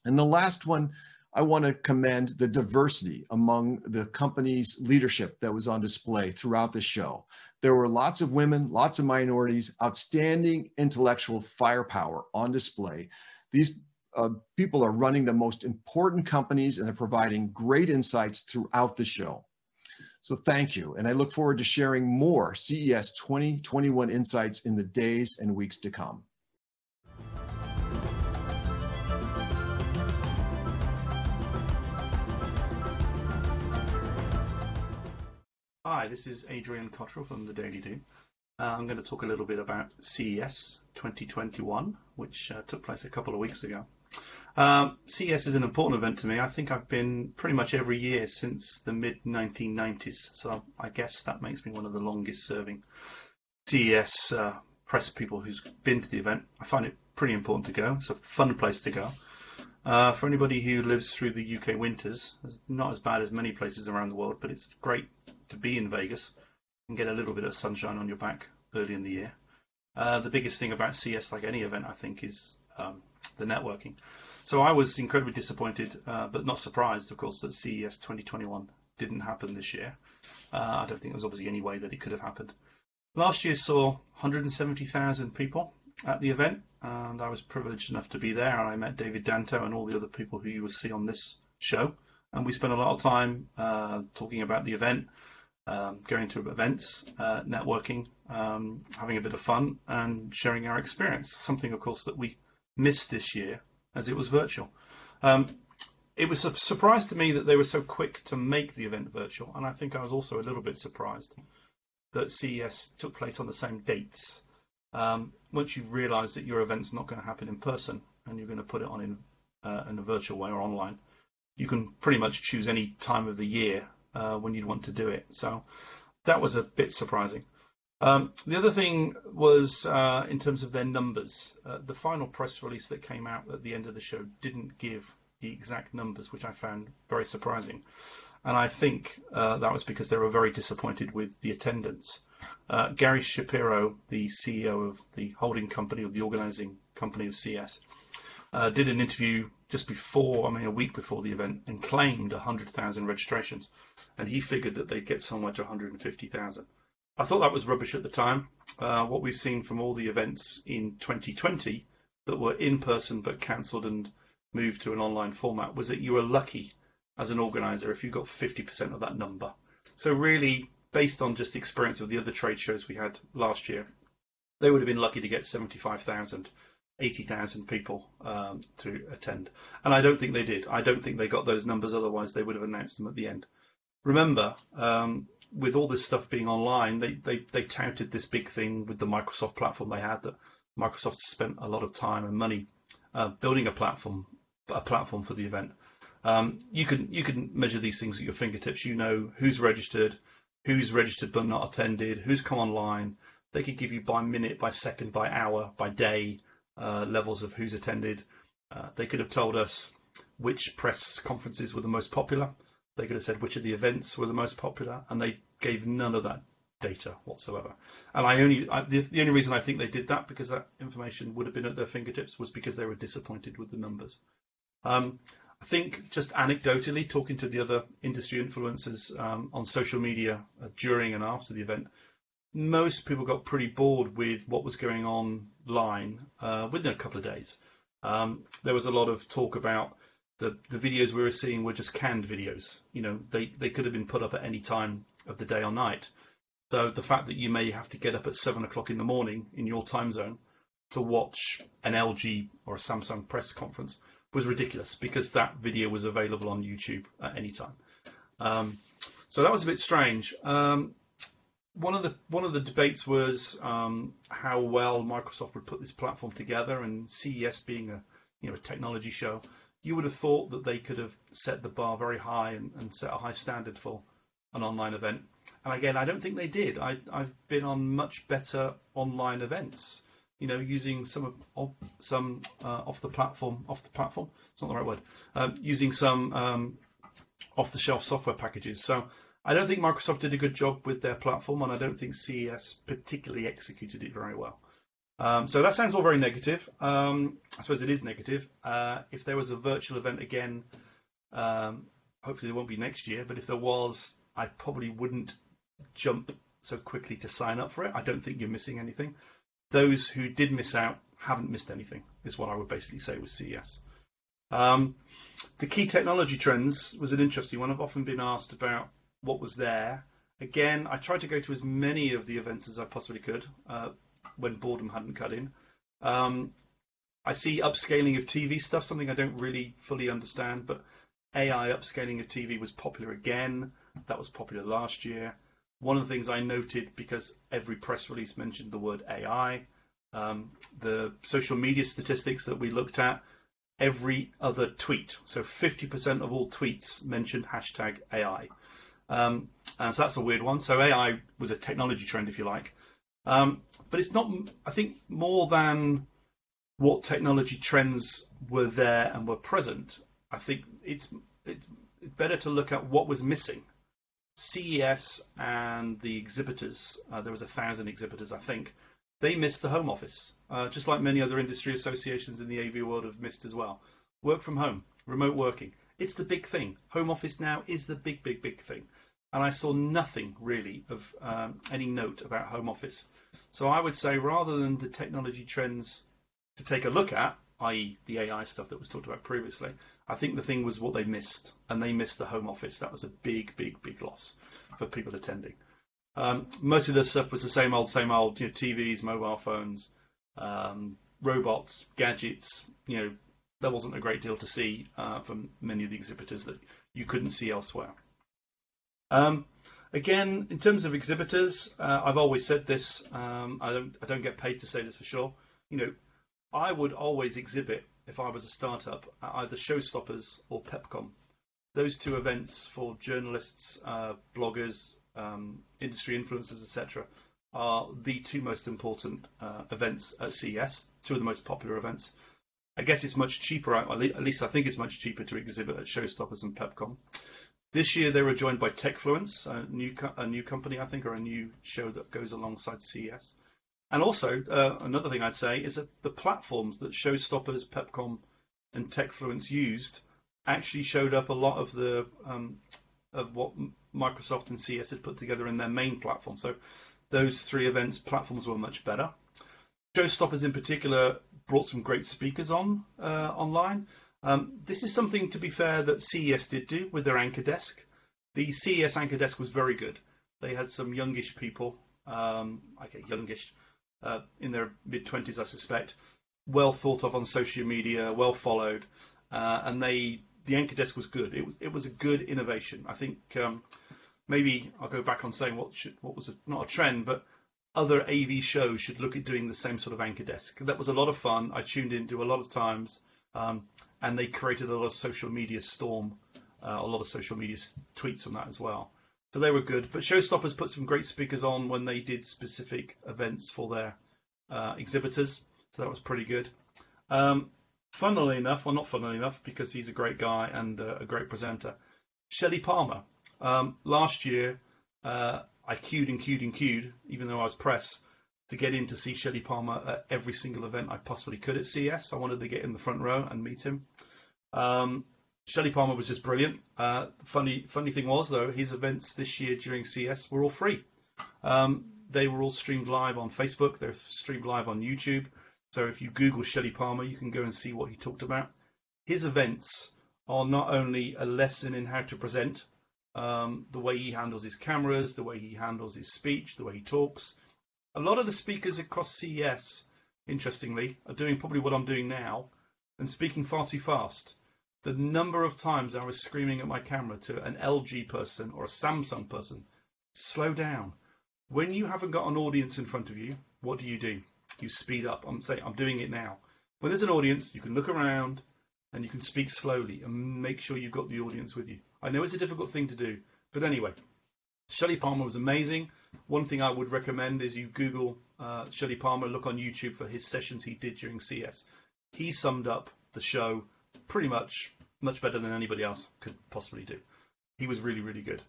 And the last one, I want to commend the diversity among the company's leadership that was on display throughout the show. There were lots of women, lots of minorities, outstanding intellectual firepower on display. These uh, people are running the most important companies and they're providing great insights throughout the show. So thank you. And I look forward to sharing more CES 2021 insights in the days and weeks to come. Hi, this is Adrian Cotterill from the DailyDOOH. Uh, I'm going to talk a little bit about CES 2021, which uh, took place a couple of weeks ago. Um, CES is an important event to me. I think I've been pretty much every year since the mid 1990s, so I guess that makes me one of the longest serving CES uh, press people who's been to the event. I find it pretty important to go. It's a fun place to go. Uh, for anybody who lives through the UK winters, it's not as bad as many places around the world, but it's great to be in Vegas and get a little bit of sunshine on your back early in the year. Uh, the biggest thing about CES, like any event, I think, is um, the networking. So I was incredibly disappointed, uh, but not surprised, of course, that CES 2021 didn't happen this year. Uh, I don't think there was obviously any way that it could have happened. Last year saw 170,000 people at the event, and I was privileged enough to be there. And I met David Danto and all the other people who you will see on this show. And we spent a lot of time uh, talking about the event, um, going to events, uh, networking, um, having a bit of fun, and sharing our experience. Something, of course, that we missed this year as it was virtual. Um, it was a surprise to me that they were so quick to make the event virtual, and I think I was also a little bit surprised that CES took place on the same dates. Um, once you've realised that your event's not going to happen in person and you're going to put it on in, uh, in a virtual way or online, you can pretty much choose any time of the year uh, when you'd want to do it. So that was a bit surprising. Um, the other thing was uh, in terms of their numbers. Uh, the final press release that came out at the end of the show didn't give the exact numbers, which I found very surprising. And I think uh, that was because they were very disappointed with the attendance. Uh, Gary Shapiro, the CEO of the holding company of the organizing company of CES, uh, did an interview just before, I mean, a week before the event, and claimed 100,000 registrations, and he figured that they'd get somewhere to 150,000. I thought that was rubbish at the time. Uh, what we've seen from all the events in 2020 that were in person but cancelled and moved to an online format was that you were lucky as an organizer if you got 50% of that number. So really, based on just the experience of the other trade shows we had last year, they would have been lucky to get 75,000 80,000 people um, to attend. And I don't think they did. I don't think they got those numbers, otherwise, they would have announced them at the end. Remember, um, with all this stuff being online, they, they, they touted this big thing with the Microsoft platform they had that Microsoft spent a lot of time and money uh, building a platform a platform for the event. Um, you can you can measure these things at your fingertips. You know who's registered, who's registered but not attended, who's come online. They could give you by minute, by second, by hour, by day uh, levels of who's attended. Uh, they could have told us which press conferences were the most popular. They could have said which of the events were the most popular, and they gave none of that data whatsoever. And I only I, the, the only reason I think they did that because that information would have been at their fingertips was because they were disappointed with the numbers. Um, I think just anecdotally talking to the other industry influencers um, on social media uh, during and after the event, most people got pretty bored with what was going online uh, within a couple of days. Um, there was a lot of talk about the, the videos we were seeing were just canned videos. You know, they, they could have been put up at any time of the day or night. So the fact that you may have to get up at seven o'clock in the morning in your time zone to watch an LG or a Samsung press conference was ridiculous because that video was available on YouTube at any time. Um, so that was a bit strange. Um, one of the one of the debates was um, how well Microsoft would put this platform together, and CES being a you know a technology show, you would have thought that they could have set the bar very high and, and set a high standard for an online event. And again, I don't think they did. I, have been on much better online events. You know, using some of some uh, off the platform, off the platform. It's not the right word. Um, using some um, off-the-shelf software packages. So I don't think Microsoft did a good job with their platform, and I don't think CES particularly executed it very well. Um, so that sounds all very negative. Um, I suppose it is negative. Uh, if there was a virtual event again, um, hopefully there won't be next year, but if there was, I probably wouldn't jump so quickly to sign up for it. I don't think you're missing anything. Those who did miss out haven't missed anything, is what I would basically say with CES. Um, the key technology trends was an interesting one. I've often been asked about what was there. Again, I tried to go to as many of the events as I possibly could. Uh, when boredom hadn't cut in. Um, I see upscaling of TV stuff, something I don't really fully understand, but AI upscaling of TV was popular again. That was popular last year. One of the things I noted because every press release mentioned the word AI, um, the social media statistics that we looked at, every other tweet, so 50% of all tweets mentioned hashtag AI. Um, and so that's a weird one. So AI was a technology trend, if you like. Um, but it's not, I think, more than what technology trends were there and were present. I think it's, it's better to look at what was missing. CES and the exhibitors, uh, there was a thousand exhibitors, I think, they missed the home office, uh, just like many other industry associations in the AV world have missed as well. Work from home, remote working. It's the big thing. Home office now is the big, big, big thing. And I saw nothing really of um, any note about home office. So I would say rather than the technology trends to take a look at, i.e. the AI stuff that was talked about previously, I think the thing was what they missed, and they missed the home office. That was a big, big, big loss for people attending. Um, most of the stuff was the same old, same old. You know, TVs, mobile phones, um, robots, gadgets. You know, there wasn't a great deal to see uh, from many of the exhibitors that you couldn't see elsewhere. Um, Again, in terms of exhibitors, uh, I've always said this. Um, I don't I don't get paid to say this for sure. You know, I would always exhibit if I was a startup at either Showstoppers or PepCom. Those two events for journalists, uh, bloggers, um, industry influencers, etc., are the two most important uh, events at CES. Two of the most popular events. I guess it's much cheaper. At least I think it's much cheaper to exhibit at Showstoppers and PepCom. This year they were joined by Techfluence, a new a new company I think, or a new show that goes alongside CES. And also uh, another thing I'd say is that the platforms that Showstoppers, Pepcom, and Techfluence used actually showed up a lot of the um, of what Microsoft and CES had put together in their main platform. So those three events platforms were much better. Showstoppers in particular brought some great speakers on uh, online. Um, this is something, to be fair, that CES did do with their anchor desk. The CES anchor desk was very good. They had some youngish people, um, okay, youngish, uh, in their mid 20s, I suspect, well thought of on social media, well followed, uh, and they the anchor desk was good. It was it was a good innovation. I think um, maybe I'll go back on saying what should, what was a, not a trend, but other AV shows should look at doing the same sort of anchor desk. That was a lot of fun. I tuned into a lot of times. Um, and they created a lot of social media storm, uh, a lot of social media tweets on that as well. So they were good. But Showstoppers put some great speakers on when they did specific events for their uh, exhibitors. So that was pretty good. Um, funnily enough, well, not funnily enough, because he's a great guy and uh, a great presenter, Shelly Palmer. Um, last year, uh, I queued and queued and queued, even though I was press, to get in to see Shelly Palmer at every single event I possibly could at CES. I wanted to get in the front row and meet him. Um, Shelly Palmer was just brilliant. Uh, funny, funny thing was though, his events this year during CES were all free. Um, they were all streamed live on Facebook. They're streamed live on YouTube. So if you Google Shelly Palmer, you can go and see what he talked about. His events are not only a lesson in how to present, um, the way he handles his cameras, the way he handles his speech, the way he talks, a lot of the speakers across CES interestingly, are doing probably what I'm doing now and speaking far too fast. The number of times I was screaming at my camera to an LG person or a Samsung person, slow down. When you haven't got an audience in front of you, what do you do? You speed up. I'm saying I'm doing it now. When there's an audience, you can look around and you can speak slowly and make sure you've got the audience with you. I know it's a difficult thing to do, but anyway, Shelly Palmer was amazing. One thing I would recommend is you Google uh, Shelly Palmer, look on YouTube for his sessions he did during CES. He summed up the show pretty much much better than anybody else could possibly do. He was really, really good.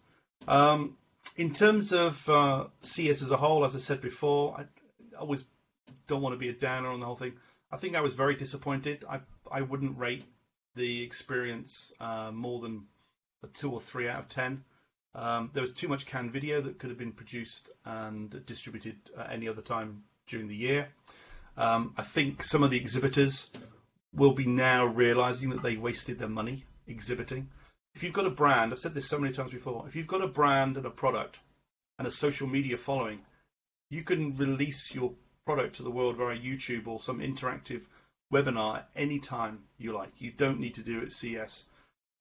Um, in terms of uh, CES as a whole, as I said before, I always don't want to be a downer on the whole thing. I think I was very disappointed. I I wouldn't rate the experience uh, more than a two or three out of ten. Um, there was too much canned video that could have been produced and distributed at any other time during the year. Um, I think some of the exhibitors will be now realizing that they wasted their money exhibiting. If you've got a brand, I've said this so many times before, if you've got a brand and a product and a social media following, you can release your product to the world via YouTube or some interactive webinar anytime you like. You don't need to do it CES.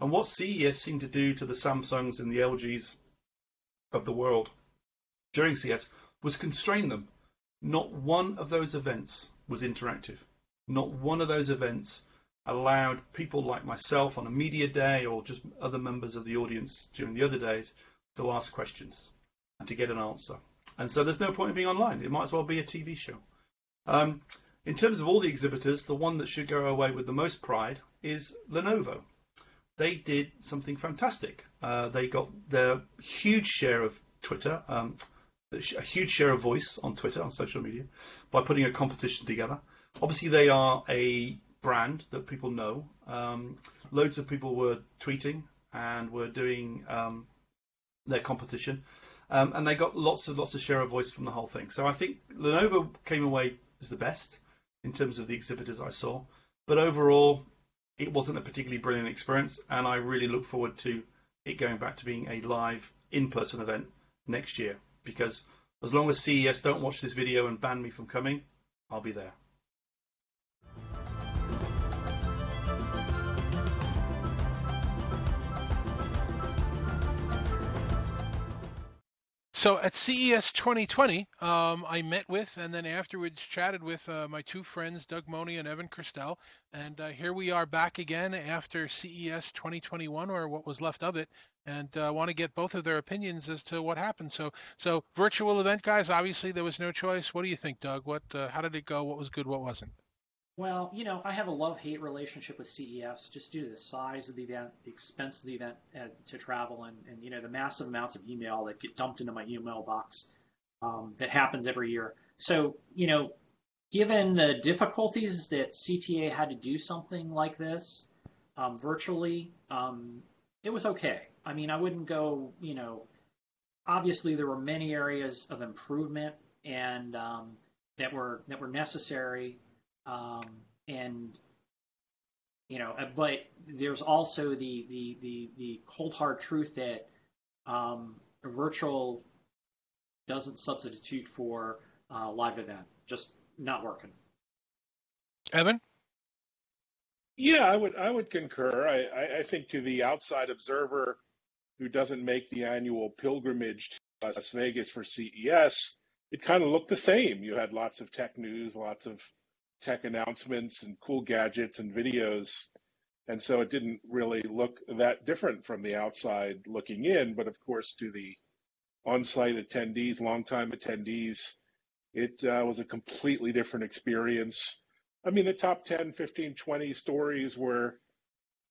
And what CES seemed to do to the Samsungs and the LGs of the world during CES was constrain them. Not one of those events was interactive. Not one of those events allowed people like myself on a media day or just other members of the audience during the other days to ask questions and to get an answer. And so there's no point in being online. It might as well be a TV show. Um, in terms of all the exhibitors, the one that should go away with the most pride is Lenovo they did something fantastic. Uh, they got their huge share of Twitter, um, a huge share of voice on Twitter, on social media, by putting a competition together. Obviously, they are a brand that people know. Um, loads of people were tweeting and were doing um, their competition, um, and they got lots of lots of share of voice from the whole thing. So I think Lenovo came away as the best in terms of the exhibitors I saw. But overall, it wasn't a particularly brilliant experience, and I really look forward to it going back to being a live in-person event next year. Because as long as CES don't watch this video and ban me from coming, I'll be there. So at CES 2020, um, I met with and then afterwards chatted with uh, my two friends, Doug Mohney and Evan Kirstel. And uh, here we are back again after CES 2021, or what was left of it, and uh, want to get both of their opinions as to what happened. So, so virtual event, guys. Obviously, there was no choice. What do you think, Doug? What? Uh, how did it go? What was good? What wasn't? Well, you know, I have a love-hate relationship with CES just due to the size of the event, the expense of the event uh, to travel, and, and you know the massive amounts of email that get dumped into my email box um, that happens every year. So, you know, given the difficulties that CTA had to do something like this um, virtually, um, it was okay. I mean, I wouldn't go, you know, obviously there were many areas of improvement and um, that were that were necessary um, and you know, uh, but there's also the the the, the cold hard truth that um, virtual doesn't substitute for uh, live event. Just not working. Evan. Yeah, I would I would concur. I, I think to the outside observer who doesn't make the annual pilgrimage to Las Vegas for CES, it kind of looked the same. You had lots of tech news, lots of tech announcements and cool gadgets and videos. And so it didn't really look that different from the outside looking in. But of course, to the on site attendees, longtime attendees, it uh, was a completely different experience. I mean, the top 10, 15, 20 stories were,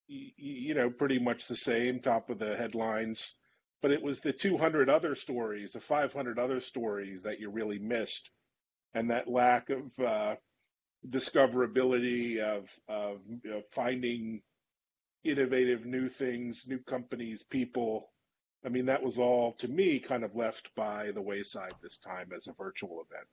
you know, pretty much the same, top of the headlines. But it was the 200 other stories, the 500 other stories that you really missed. And that lack of uh, discoverability of, of you know, finding innovative new things, new companies, people. I mean, that was all to me kind of left by the wayside this time as a virtual event.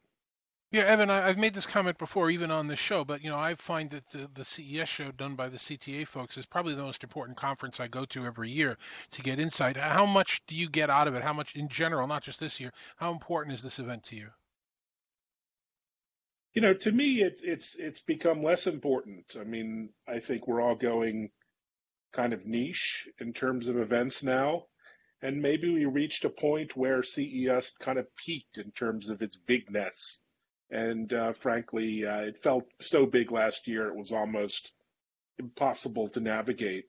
Yeah, Evan, I, have made this comment before, even on this show, but you know, I find that the, the CES show done by the CTA folks is probably the most important conference I go to every year to get insight. How much do you get out of it? How much, in general, not just this year? How important is this event to you? You know, to me, it's it's it's become less important. I mean, I think we're all going kind of niche in terms of events now, and maybe we reached a point where CES kind of peaked in terms of its bigness. And uh, frankly, uh, it felt so big last year it was almost impossible to navigate.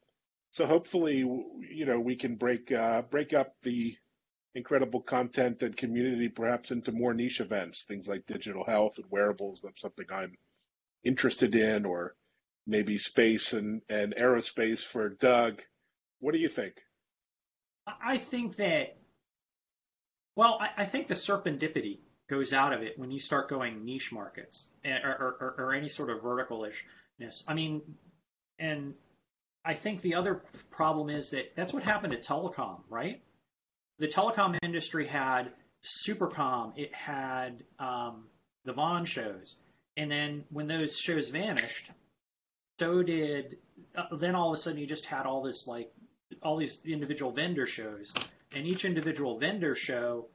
So hopefully, you know, we can break uh, break up the incredible content and community perhaps into more niche events, things like digital health and wearables. That's something I'm interested in, or maybe space and, and aerospace for Doug. What do you think? I think that, well, I, I think the serendipity goes out of it when you start going niche markets eh, or, or, or any sort of verticalishness. I mean, and I think the other problem is that that's what happened to telecom, right? The telecom industry had SUPERCOMM, it had um, the VON shows, and then when those shows vanished, so did. Uh, then all of a sudden, you just had all this like all these individual vendor shows, and each individual vendor show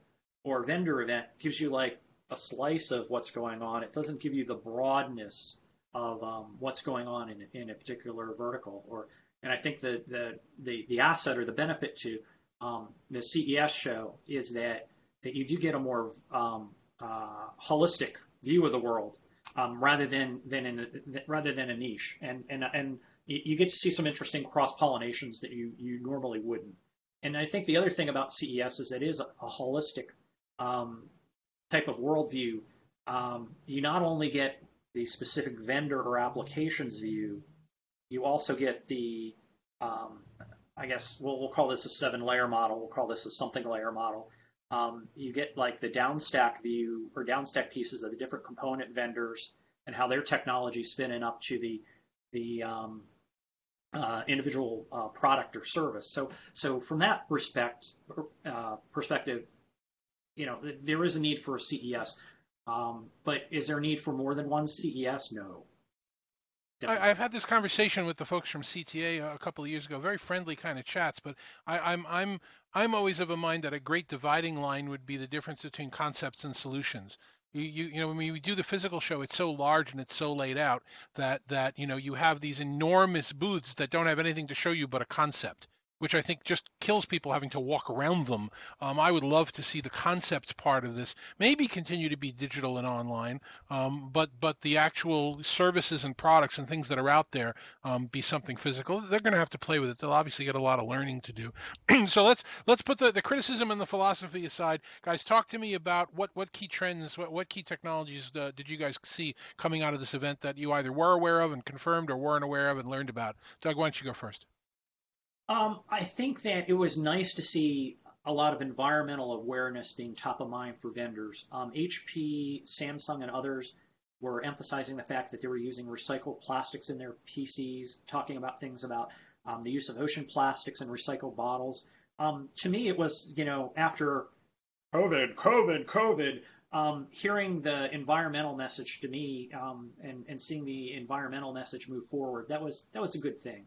or vendor event gives you like a slice of what's going on. It doesn't give you the broadness of um, what's going on in, in a particular vertical. Or, and I think the the the, the asset or the benefit to um, the CES show is that that you do get a more um, uh, holistic view of the world um, rather than than in a, rather than a niche, and and and you get to see some interesting cross pollinations that you you normally wouldn't. And I think the other thing about CES is it is a, holistic um, type of worldview. Um, you not only get the specific vendor or applications view, you also get the, um, I guess we'll, we'll call this a seven layer model. We'll call this a something layer model. Um, you get like the downstack view or downstack pieces of the different component vendors and how their technologies fit in up to the the um, uh, individual uh, product or service. So, so from that respect uh, perspective, you know, there is a need for a CES. Um, but is there a need for more than one CES? No. I, have had this conversation with the folks from CTA a couple of years ago, very friendly kind of chats. But I, I'm I'm I'm always of a mind that a great dividing line would be the difference between concepts and solutions. You, you, you know when we do the physical show it's so large and it's so laid out that that you know you have these enormous booths that don't have anything to show you but a concept which I think just kills people having to walk around them. Um, I would love to see the concept part of this maybe continue to be digital and online, um, but but the actual services and products and things that are out there um, be something physical. They're going to have to play with it. They'll obviously get a lot of learning to do. [CLEARS THROAT] so let's let's put the, the criticism and the philosophy aside, guys. Talk to me about what what key trends, what what key technologies uh, did you guys see coming out of this event that you either were aware of and confirmed or weren't aware of and learned about. Doug, why don't you go first? Um, I think that it was nice to see a lot of environmental awareness being top of mind for vendors. Um, HP, Samsung, and others were emphasizing the fact that they were using recycled plastics in their PCs, talking about things about um, the use of ocean plastics and recycled bottles. Um, to me, it was, you know, after COVID, COVID, COVID, um, hearing the environmental message to me um, and, and seeing the environmental message move forward, that was that was a good thing.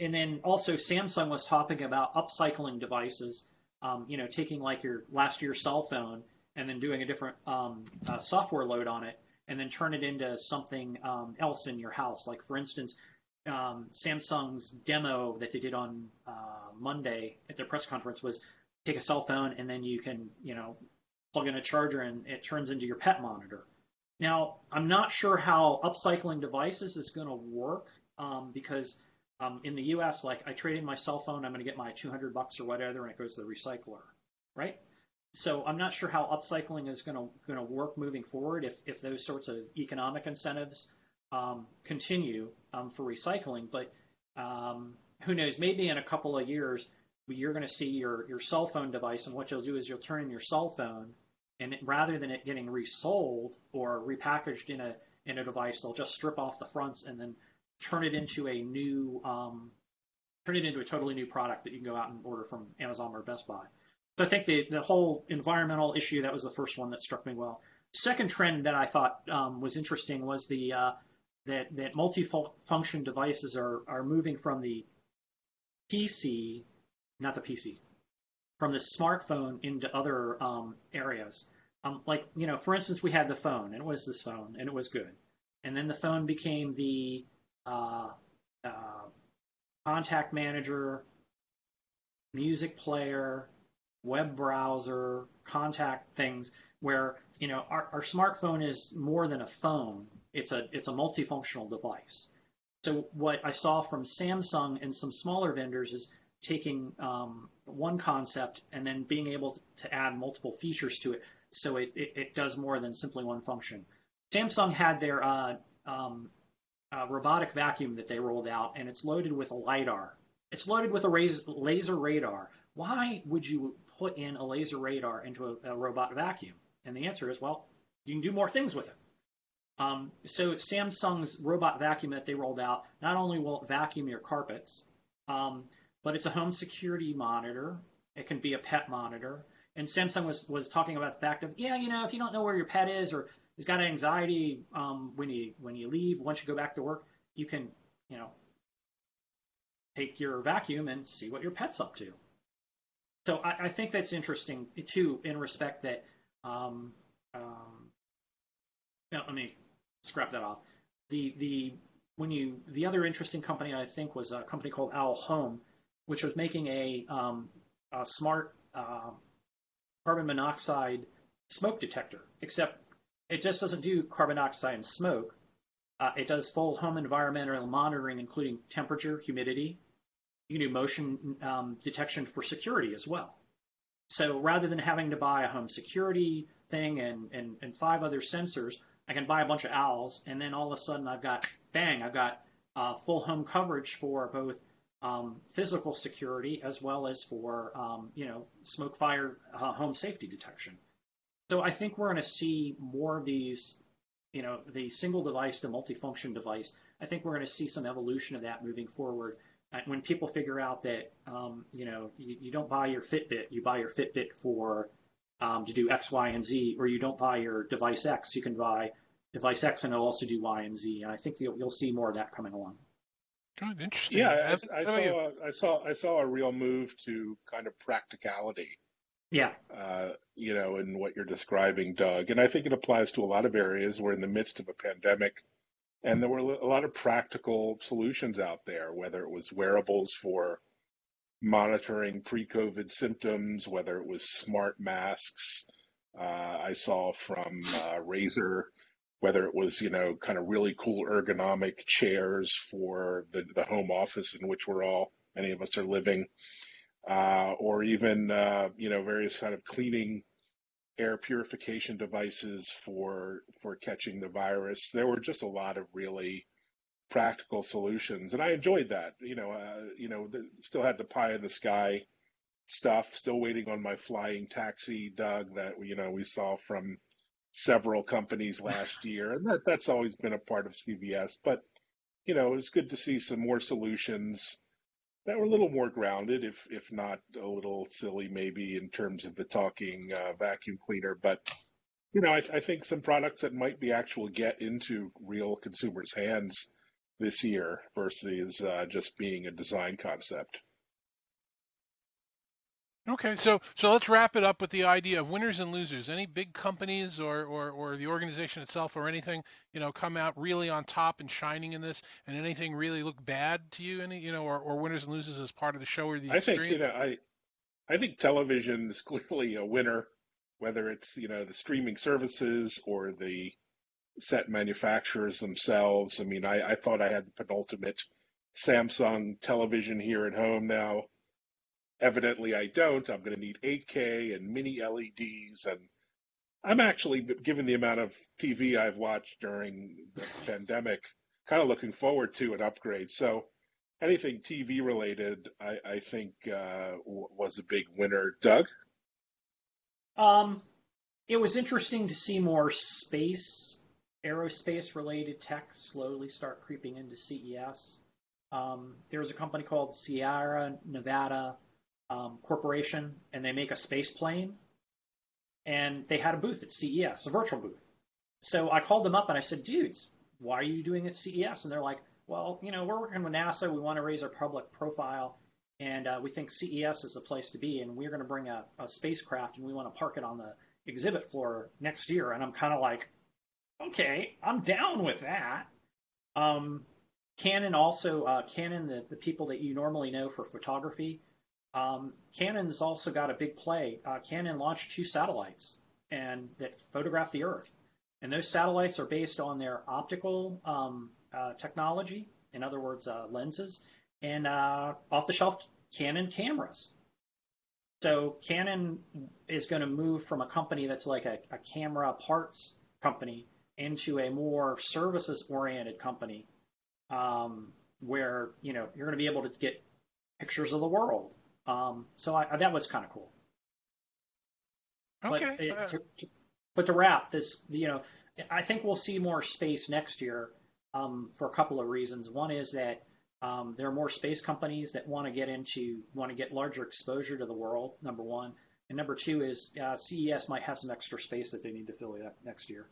And then also Samsung was talking about upcycling devices. Um, you know, taking like your last year's cell phone and then doing a different um, uh, software load on it, and then turn it into something um, else in your house. Like for instance, um, Samsung's demo that they did on uh, Monday at their press conference was take a cell phone and then you can you know plug in a charger and it turns into your pet monitor. Now, I'm not sure how upcycling devices is going to work um, because um, in the U.S., like I trade in my cell phone, I'm going to get my 200 bucks or whatever, and it goes to the recycler, right? So I'm not sure how upcycling is going to going to work moving forward if if those sorts of economic incentives um, continue um, for recycling. But um, who knows? Maybe in a couple of years, you're going to see your your cell phone device, and what you'll do is you'll turn in your cell phone, and rather than it getting resold or repackaged in a in a device, they'll just strip off the fronts and then turn it into a new um, turn it into a totally new product that you can go out and order from Amazon or Best Buy. So I think the the whole environmental issue that was the first one that struck me well. Second trend that I thought um, was interesting was the uh, that that multifunction devices are are moving from the PC, not the PC, from the smartphone into other um, areas. Um, like you know, for instance, we had the phone, and it was this phone, and it was good, and then the phone became the uh, uh, contact manager, music player, web browser, contact things, where you know our, our smartphone is more than a phone. It's a it's a multifunctional device. So what I saw from Samsung and some smaller vendors is taking um, one concept and then being able to add multiple features to it so it, it, it does more than simply one function. Samsung had their uh, um, uh, robotic vacuum that they rolled out, and it's loaded with a LiDAR. It's loaded with a laser radar. Why would you put in a laser radar into a, a robot vacuum? And the answer is, well, you can do more things with it. Um, so Samsung's robot vacuum that they rolled out not only will it vacuum your carpets, um, but it's a home security monitor. It can be a pet monitor. And Samsung was was talking about the fact of yeah, you know, if you don't know where your pet is or has got anxiety um, when you when you leave, once you go back to work, you can you know take your vacuum and see what your pet's up to. So I, I think that's interesting too, in respect that. Um, um, no, let me scrap that off. The the when you the other interesting company I think was a company called Owl Home, which was making a, um, a smart uh, carbon monoxide smoke detector, except it just doesn't do carbon dioxide and smoke. Uh, it does full home environmental monitoring, including temperature, humidity. You can do motion um, detection for security as well. So rather than having to buy a home security thing and, and, and five other sensors, I can buy a bunch of owls, and then all of a sudden I've got bang, I've got uh, full home coverage for both um, physical security as well as for um, you know smoke fire uh, home safety detection. So I think we're going to see more of these, you know, the single device to multifunction device. I think we're going to see some evolution of that moving forward. When people figure out that um, you know you, you, don't buy your Fitbit, you buy your Fitbit for um, to do X, Y, and Z, or you don't buy your device X, you can buy device X and it'll also do Y and Z. And I think you'll, you'll see more of that coming along. Good, interesting. Yeah, I, I saw, a, I saw, I saw a real move to kind of practicality. Yeah. Uh, you know, in what you're describing, Doug, and I think it applies to a lot of areas. We're in the midst of a pandemic, and there were a lot of practical solutions out there. Whether it was wearables for monitoring pre-COVID symptoms, whether it was smart masks. Uh, I saw from uh, Razer whether it was you know kind of really cool ergonomic chairs for the, the home office in which we're all many of us are living uh, or even uh, you know various kind of cleaning air purification devices for for catching the virus there were just a lot of really practical solutions and i enjoyed that you know uh, you know the, still had the pie in the sky stuff still waiting on my flying taxi doug that you know we saw from several companies last year, and that that's always been a part of CES. But you know, it's good to see some more solutions that were a little more grounded, if if not a little silly, maybe in terms of the talking uh, vacuum cleaner. But you know, I, I think some products that might be actual get into real consumers' hands this year versus uh, just being a design concept. Okay, so so let's wrap it up with the idea of winners and losers. Any big companies or, or, or the organization itself or anything, you know, come out really on top and shining in this, and anything really look bad to you? Any, you know, or, or winners and losers as part of the show or the I experience? think you know, I I think television is [LAUGHS] clearly a winner, whether it's you know the streaming services or the set manufacturers themselves. I mean, I, I thought I had the penultimate Samsung television here at home now Evidently, I don't. I'm going to need 8K and mini LEDs. And I'm actually, given the amount of TV I've watched during the pandemic, kind of looking forward to an upgrade. So anything TV related, I, I think uh, w- was a big winner. Doug? Um, it was interesting to see more space, aerospace related tech slowly start creeping into CES. Um, there's a company called Sierra Nevada um, corporation, and they make a space plane. And they had a booth at CES, a virtual booth. So I called them up and I said, dudes, why are you doing it at CES? And they're like, well, you know, we're working with NASA. We want to raise our public profile. And uh, we think CES is the place to be. And we're going to bring a, a spacecraft and we want to park it on the exhibit floor next year, and I'm kind of like, okay, I'm down with that. Um, Canon also, uh, Canon, the, the people that you normally know for photography, um, Canon's also got a big play. Uh, Canon launched two satellites and that photograph the Earth, and those satellites are based on their optical um, uh, technology. In other words, uh, lenses and uh, off-the-shelf Canon cameras. So Canon is going to move from a company that's like a, a camera parts company into a more services-oriented company, um, where you know you're going to be able to get pictures of the world. Um, so I, that was kind of cool. Okay. But, it, to, to, but to wrap this, you know, I think we'll see more space next year um, for a couple of reasons. One is that um, there are more space companies that want to get into, want to get larger exposure to the world. Number one, and number two is uh, CES might have some extra space that they need to fill up next year.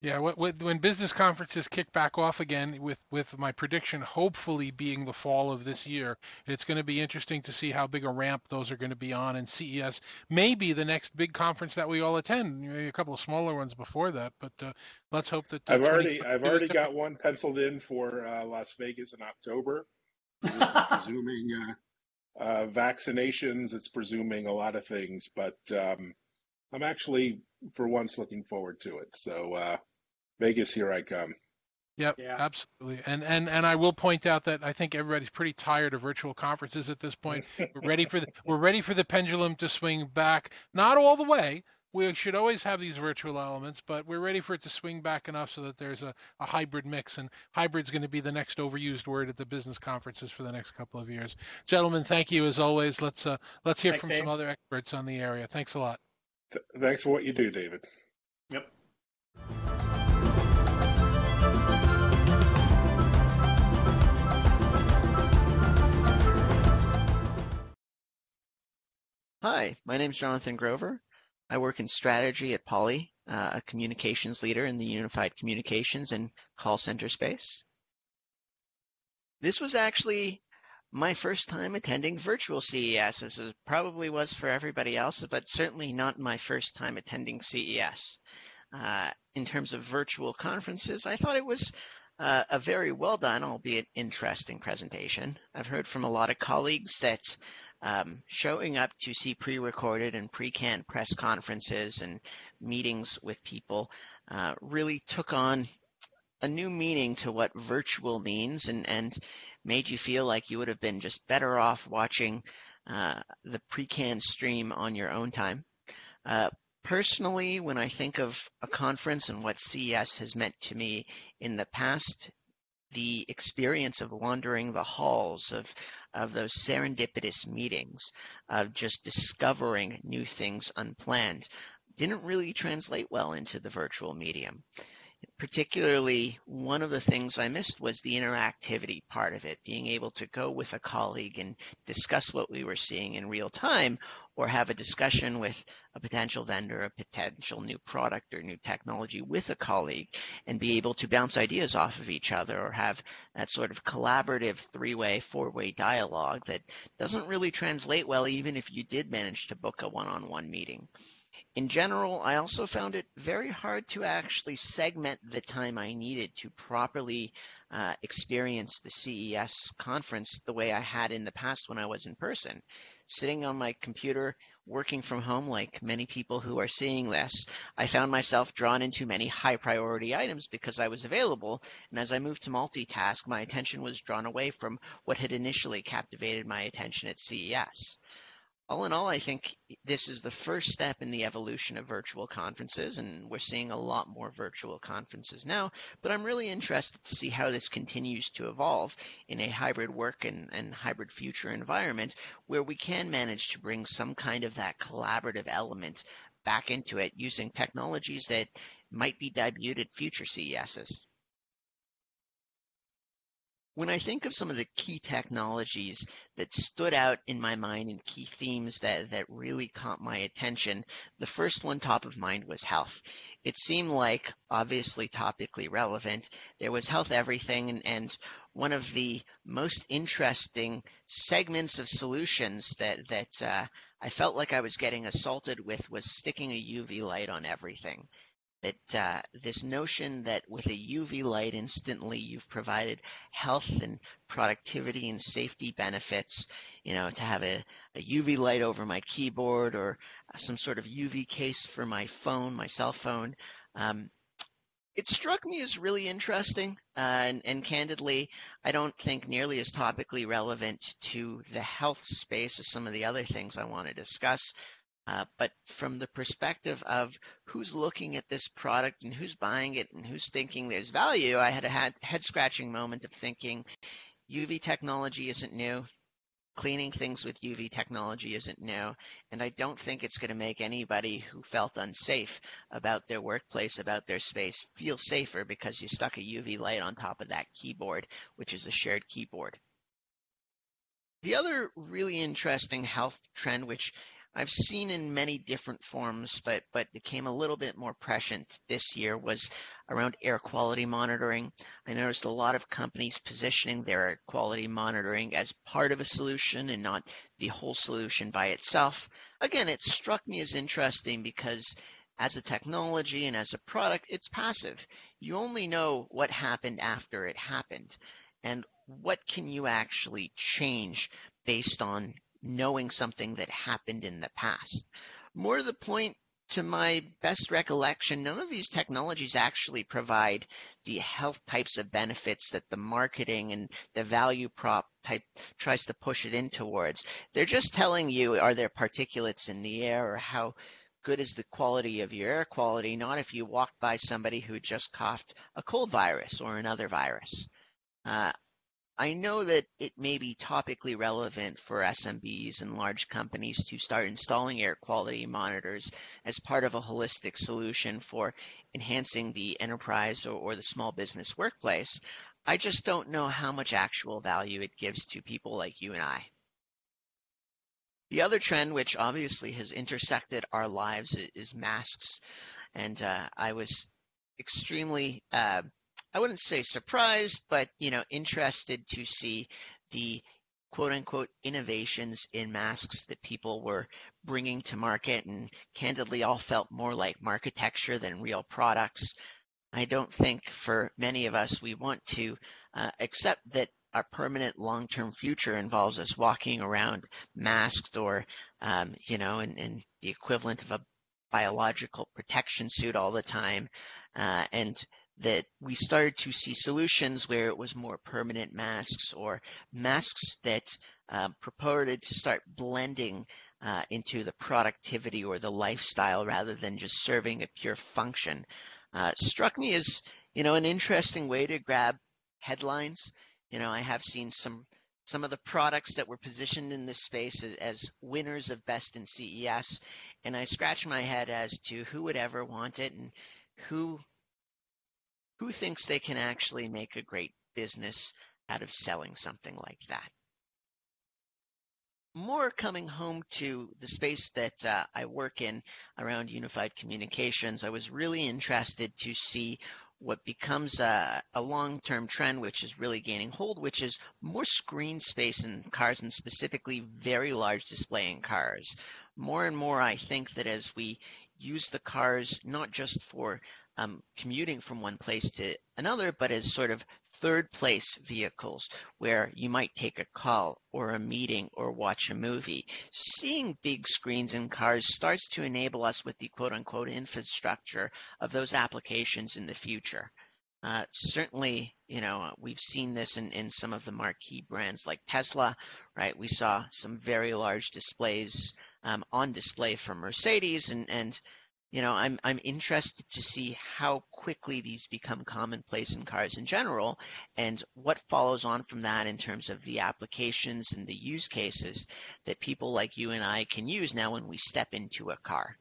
Yeah, when business conferences kick back off again, with with my prediction hopefully being the fall of this year, it's going to be interesting to see how big a ramp those are going to be on. And CES may be the next big conference that we all attend. Maybe a couple of smaller ones before that, but uh, let's hope that. Uh, I've already I've already got [LAUGHS] one penciled in for uh, Las Vegas in October. [LAUGHS] presuming uh, uh, vaccinations, it's presuming a lot of things, but um, I'm actually for once looking forward to it. So uh, Vegas, here I come. Yep, yeah. absolutely. And and and I will point out that I think everybody's pretty tired of virtual conferences at this point. [LAUGHS] we're ready for the we're ready for the pendulum to swing back, not all the way. We should always have these virtual elements, but we're ready for it to swing back enough so that there's a, a hybrid mix. And hybrid's going to be the next overused word at the business conferences for the next couple of years. Gentlemen, thank you as always. Let's uh, let's hear Thanks, from Dave. some other experts on the area. Thanks a lot. Th- thanks for what you do, David. Hi, my name is Jonathan Grover. I work in strategy at Poly, uh, a communications leader in the unified communications and call center space. This was actually my first time attending virtual CES, as it probably was for everybody else, but certainly not my first time attending CES. Uh, in terms of virtual conferences, I thought it was uh, a very well done, albeit interesting presentation. I've heard from a lot of colleagues that um, showing up to see pre-recorded and pre-canned press conferences and meetings with people uh, really took on a new meaning to what virtual means and, and made you feel like you would have been just better off watching uh, the pre-canned stream on your own time. Uh, personally, when I think of a conference and what CES has meant to me in the past, the experience of wandering the halls of of those serendipitous meetings of just discovering new things unplanned didn't really translate well into the virtual medium particularly one of the things I missed was the interactivity part of it, being able to go with a colleague and discuss what we were seeing in real time or have a discussion with a potential vendor, a potential new product or new technology with a colleague and be able to bounce ideas off of each other or have that sort of collaborative three-way, four-way dialogue that doesn't really translate well even if you did manage to book a one-on-one meeting. In general, I also found it very hard to actually segment the time I needed to properly uh, experience the CES conference the way I had in the past when I was in person. Sitting on my computer, working from home, like many people who are seeing this, I found myself drawn into many high priority items because I was available. And as I moved to multitask, my attention was drawn away from what had initially captivated my attention at CES all in all, I think this is the first step in the evolution of virtual conferences, and we're seeing a lot more virtual conferences now. But I'm really interested to see how this continues to evolve in a hybrid work and, and hybrid future environment where we can manage to bring some kind of that collaborative element back into it using technologies that might be debuted at future CESs. When I think of some of the key technologies that stood out in my mind and key themes that, that really caught my attention, the first one top of mind was health. It seemed like obviously topically relevant. There was health everything and, and one of the most interesting segments of solutions that, that uh, I felt like I was getting assaulted with was sticking a UV light on everything. That uh, this notion that with a UV light instantly you've provided health and productivity and safety benefits, you know, to have a, a UV light over my keyboard or some sort of UV case for my phone, my cell phone. Um, it struck me as really interesting uh, and, and, candidly i don't think nearly as topically relevant to the health space as some of the other things i want to discuss uh, but from the perspective of who's looking at this product and who's buying it and who's thinking there's value i had a head scratching moment of thinking uv technology isn't new cleaning things with UV technology isn't new, and I don't think it's going to make anybody who felt unsafe about their workplace, about their space, feel safer because you stuck a UV light on top of that keyboard, which is a shared keyboard. The other really interesting health trend, which I've seen in many different forms, but but became a little bit more prescient this year was around air quality monitoring. I noticed a lot of companies positioning their air quality monitoring as part of a solution and not the whole solution by itself. Again, it struck me as interesting because as a technology and as a product, it's passive. You only know what happened after it happened. And what can you actually change based on knowing something that happened in the past. More to the point, to my best recollection, none of these technologies actually provide the health types of benefits that the marketing and the value prop type tries to push it in towards. They're just telling you are there particulates in the air or how good is the quality of your air quality, not if you walked by somebody who just coughed a cold virus or another virus. Uh, I know that it may be topically relevant for SMBs and large companies to start installing air quality monitors as part of a holistic solution for enhancing the enterprise or, or, the small business workplace. I just don't know how much actual value it gives to people like you and I. The other trend, which obviously has intersected our lives, is masks. And uh, I was extremely uh, I wouldn't say surprised, but you know, interested to see the quote unquote innovations in masks that people were bringing to market and candidly all felt more like marketecture than real products. I don't think for many of us we want to uh, accept that our permanent long-term future involves us walking around masked or um, you know in, in, the equivalent of a biological protection suit all the time uh, and that we started to see solutions where it was more permanent masks or masks that um, purported to start blending uh, into the productivity or the lifestyle rather than just serving a pure function. Uh, struck me as you know an interesting way to grab headlines. You know, I have seen some some of the products that were positioned in this space as, as winners of best in CES, and I scratch my head as to who would ever want it and who who thinks they can actually make a great business out of selling something like that? More coming home to the space that uh, I work in around unified communications, I was really interested to see what becomes a, a long-term trend, which is really gaining hold, which is more screen space in cars and specifically very large display in cars. More and more, I think that as we use the cars not just for um, commuting from one place to another, but as sort of third place vehicles where you might take a call or a meeting or watch a movie. Seeing big screens in cars starts to enable us with the quote unquote infrastructure of those applications in the future. Uh, certainly, you know, we've seen this in, in some of the marquee brands like Tesla, right? We saw some very large displays um, on display from Mercedes, and, and you know, I'm I'm interested to see how quickly these become commonplace in cars in general, and what follows on from that in terms of the applications and the use cases that people like you and I can use now when we step into a car.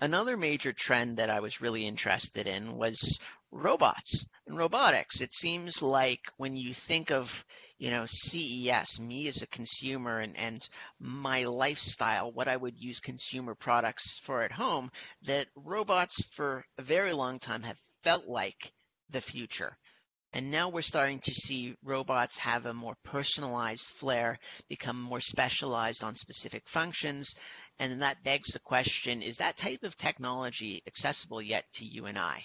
Another major trend that I was really interested in was robots and robotics. It seems like when you think of, you know, CES, me as a consumer and, and my lifestyle, what I would use consumer products for at home, that robots for a very long time have felt like the future. And now we're starting to see robots have a more personalized flair, become more specialized on specific functions. And that begs the question, is that type of technology accessible yet to you and I?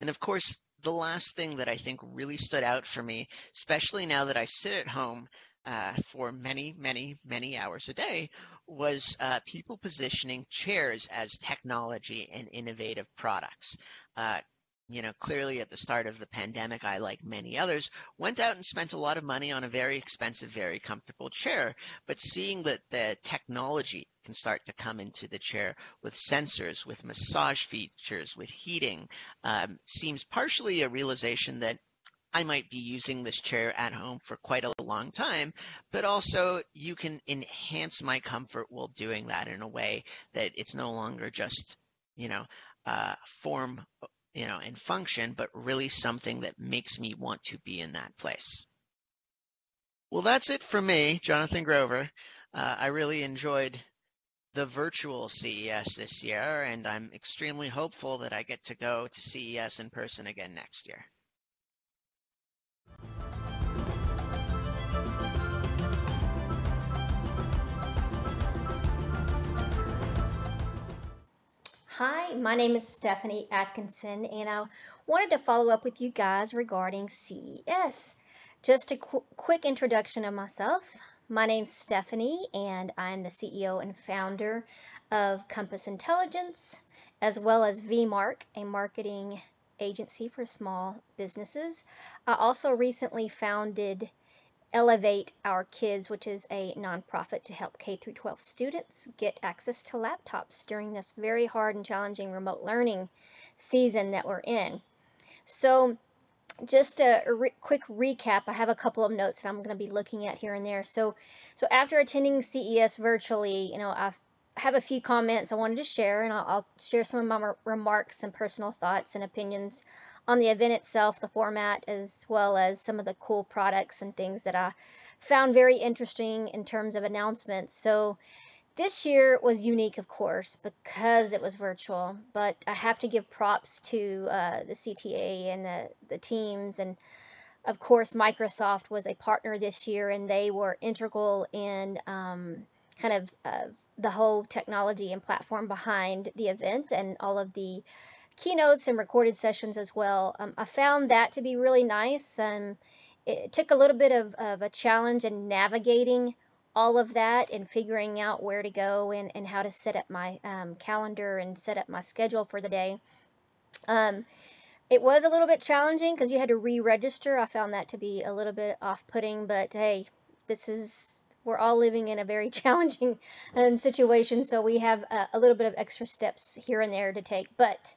And of course, the last thing that I think really stood out for me, especially now that I sit at home uh, for many, many, many hours a day, was uh, people positioning chairs as technology and innovative products. Uh, you know, clearly at the start of the pandemic, I, like many others, went out and spent a lot of money on a very expensive, very comfortable chair. But seeing that the technology can start to come into the chair with sensors, with massage features, with heating, um, seems partially a realization that I might be using this chair at home for quite a long time, but also you can enhance my comfort while doing that in a way that it's no longer just, you know, uh, form you know, and function, but really something that makes me want to be in that place. Well, that's it for me, Jonathan Grover. Uh, I really enjoyed the virtual CES this year, and I'm extremely hopeful that I get to go to CES in person again next year. Hi, my name is Stephanie Atkinson, and I wanted to follow up with you guys regarding CES. Just a qu- quick introduction of myself. My name's Stephanie, and I'm the CEO and founder of Compass Intelligence, as well as VMark, a marketing agency for small businesses. I also recently founded Elevate Our Kids, which is a nonprofit to help K 12 students get access to laptops during this very hard and challenging remote learning season that we're in. So, just a re- quick recap. I have a couple of notes that I'm going to be looking at here and there. So, so after attending CES virtually, you know, I've have a few comments I wanted to share, and I'll, I'll share some of my remarks and personal thoughts and opinions on the event itself, the format, as well as some of the cool products and things that I found very interesting in terms of announcements. So this year was unique, of course, because it was virtual, but I have to give props to uh, the CTA and the, the teams. And of course, Microsoft was a partner this year, and they were integral in um, kind of uh, the whole technology and platform behind the event and all of the keynotes and recorded sessions as well. Um, I found that to be really nice. and it took a little bit of, of a challenge in navigating all of that and figuring out where to go and, and how to set up my um, calendar and set up my schedule for the day. Um, it was a little bit challenging because you had to re-register. I found that to be a little bit off-putting, but hey, this is we're all living in a very [LAUGHS] challenging um, situation, so we have a, a little bit of extra steps here and there to take. But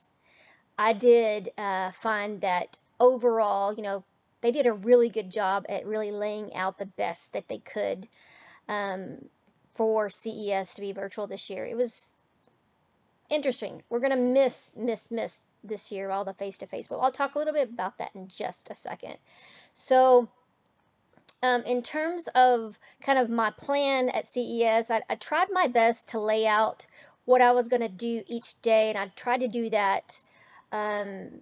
I did uh, find that overall, you know, they did a really good job at really laying out the best that they could um, for CES to be virtual this year. It was interesting. We're to miss, miss, miss this year all the face to face, but I'll talk a little bit about that in just a second. So, um, in terms of kind of my plan at CES, I, I tried my best to lay out what I was to do each day, and I tried to do that um,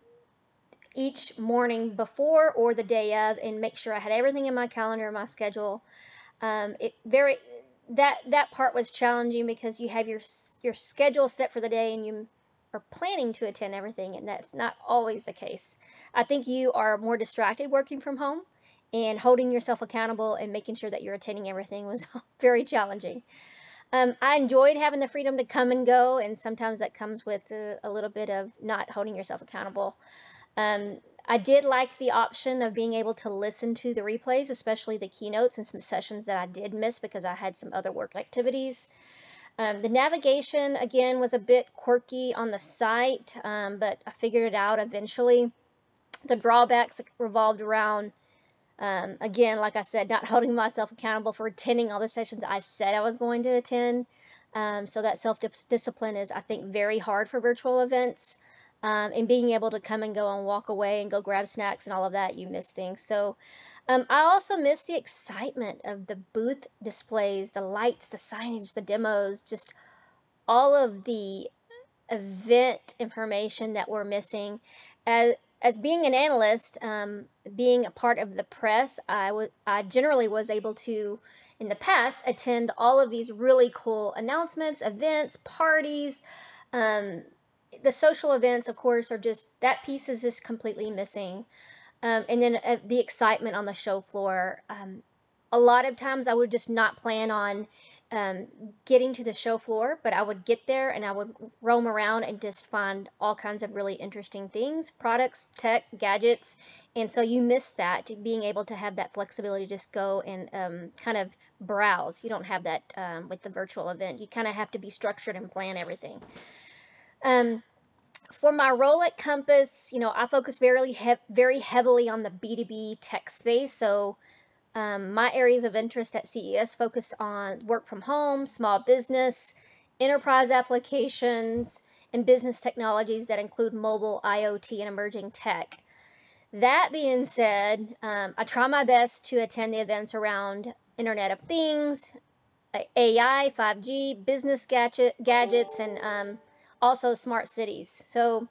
each morning before or the day of and make sure I had everything in my calendar, my schedule. Um, it very that that part was challenging because you have your your schedule set for the day and you are planning to attend everything and that's not always the case. I think you are more distracted working from home and holding yourself accountable and making sure that you're attending everything was [LAUGHS] very challenging. Um, I enjoyed having the freedom to come and go, and sometimes that comes with a, a little bit of not holding yourself accountable. Um, I did like the option of being able to listen to the replays, especially the keynotes and some sessions that I did miss because I had some other work activities. Um, the navigation, again, was a bit quirky on the site, um, but I figured it out eventually. The drawbacks revolved around um, again, like I said, not [LAUGHS] holding myself accountable for attending all the sessions I said I was going to attend. Um, so that self discipline is, I think, very hard for virtual events. Um, and being able to come and go and walk away and go grab snacks and all of that, you miss things. So um, I also miss the excitement of the booth displays, the lights, the signage, the demos, just all of the event information that we're missing. As, as being an analyst, um, being a part of the press, I, w- I generally was able to, in the past, attend all of these really cool announcements, events, parties. Um, the social events, of course, are just that piece is just completely missing. Um, and then uh, the excitement on the show floor. Um, a lot of times I would just not plan on um, getting to the show floor, but I would get there and I would roam around and just find all kinds of really interesting things, products, tech, gadgets. And so you miss that, being able to have that flexibility to just go and um, kind of browse. You don't have that um, with the virtual event. You kind of have to be structured and plan everything. Um, for my role at Compass, you know, I focus very, he- very heavily on the B2B tech space. So um, my areas of interest at CES focus on work from home, small business, enterprise applications, and business technologies that include mobile, IoT, and emerging tech. That being said, um, I try my best to attend the events around Internet of Things, AI, 5G, business gadget, gadgets, and um, also smart cities. So,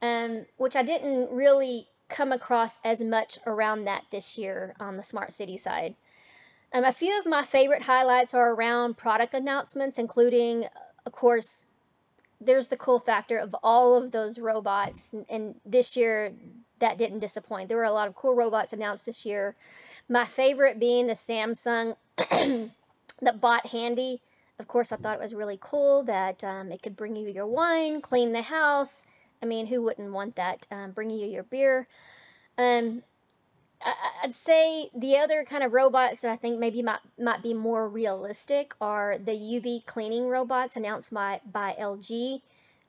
um, which I didn't really come across as much around that this year on the smart city side. Um, a few of my favorite highlights are around product announcements, including, of course, there's the cool factor of all of those robots. And, and this year, that didn't disappoint. There were a lot of cool robots announced this year. My favorite being the Samsung, [CLEARS THROAT] the Bot Handy. Of course, I thought it was really cool that um, it could bring you your wine, clean the house. I mean, who wouldn't want that? Um, bringing you your beer. Um, I, I'd say the other kind of robots that I think maybe might, might be more realistic are the UV cleaning robots announced by, by LG.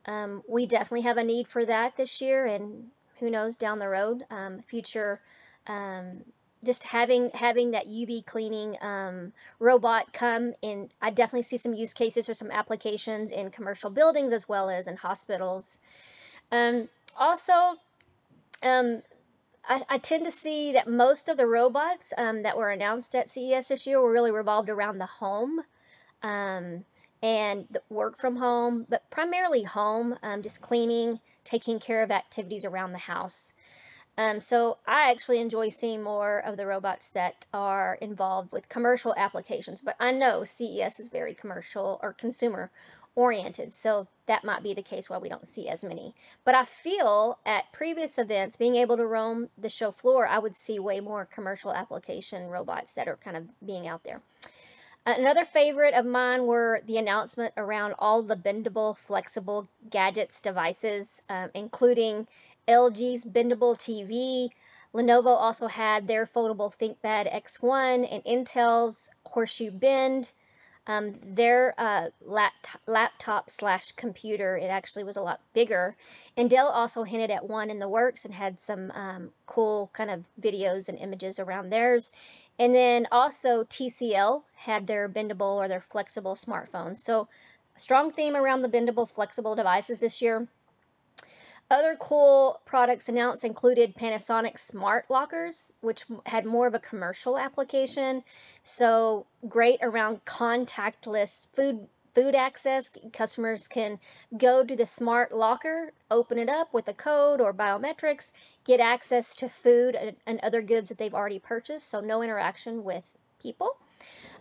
Um, we definitely have a need for that this year, and who knows down the road, um, future um, just having having that UV cleaning um, robot come in, I definitely see some use cases or some applications in commercial buildings as well as in hospitals. Um, also, um, I, I, tend to see that most of the robots um, that were announced at CES this year were really revolved around the home um, and work from home, but primarily home, um, just cleaning, taking care of activities around the house. Um, so I actually enjoy seeing more of the robots that are involved with commercial applications, but I know CES is very commercial or consumer oriented, so that might be the case why we don't see as many. But I feel at previous events, being able to roam the show floor, I would see way more commercial application robots that are kind of being out there. Another favorite of mine were the announcement around all the bendable, flexible gadgets devices, um, including LG's bendable TV. Lenovo also had their foldable ThinkPad X1 and Intel's Horseshoe Bend. Um, their uh, laptop, laptop slash computer, it actually was a lot bigger. And Dell also hinted at one in the works and had some um, cool kind of videos and images around theirs. And then also TCL had their bendable or their flexible smartphones. So, strong theme around the bendable flexible devices this year. Other cool products announced included Panasonic smart lockers, which had more of a commercial application. So great around contactless food food access. Customers can go to the smart locker, open it up with a code or biometrics, get access to food and, and other goods that they've already purchased. So no interaction with people.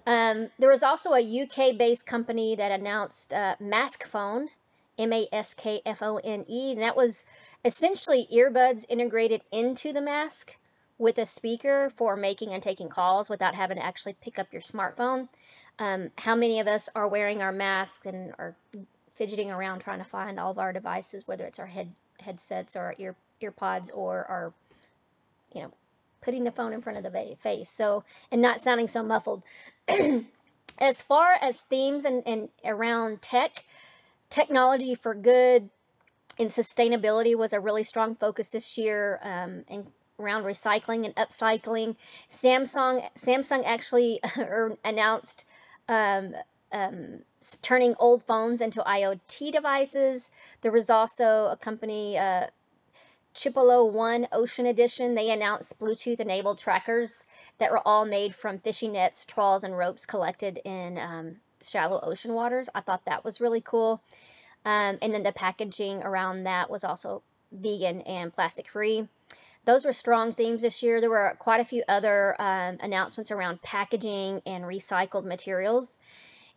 Um, there was also a UK based company that announced uh, MaskFone M A S K F O N E. And that was essentially earbuds integrated into the mask with a speaker for making and taking calls without having to actually pick up your smartphone. Um, how many of us are wearing our masks and are fidgeting around trying to find all of our devices, whether it's our head headsets or our ear earpods or our, you know, putting the phone in front of the face. So and not sounding so muffled. [CLEARS THROAT] as far as themes and, and around tech, technology for good and sustainability was a really strong focus this year um, and around recycling and upcycling. Samsung samsung actually [LAUGHS] announced um, um, turning old phones into iot devices. There was also a company uh, Chipolo One Ocean Edition, they announced Bluetooth enabled trackers that were all made from fishing nets, trawls, and ropes collected in um, shallow ocean waters. I thought that was really cool. Um, and then the packaging around that was also vegan and plastic free. Those were strong themes this year. There were quite a few other um, announcements around packaging and recycled materials.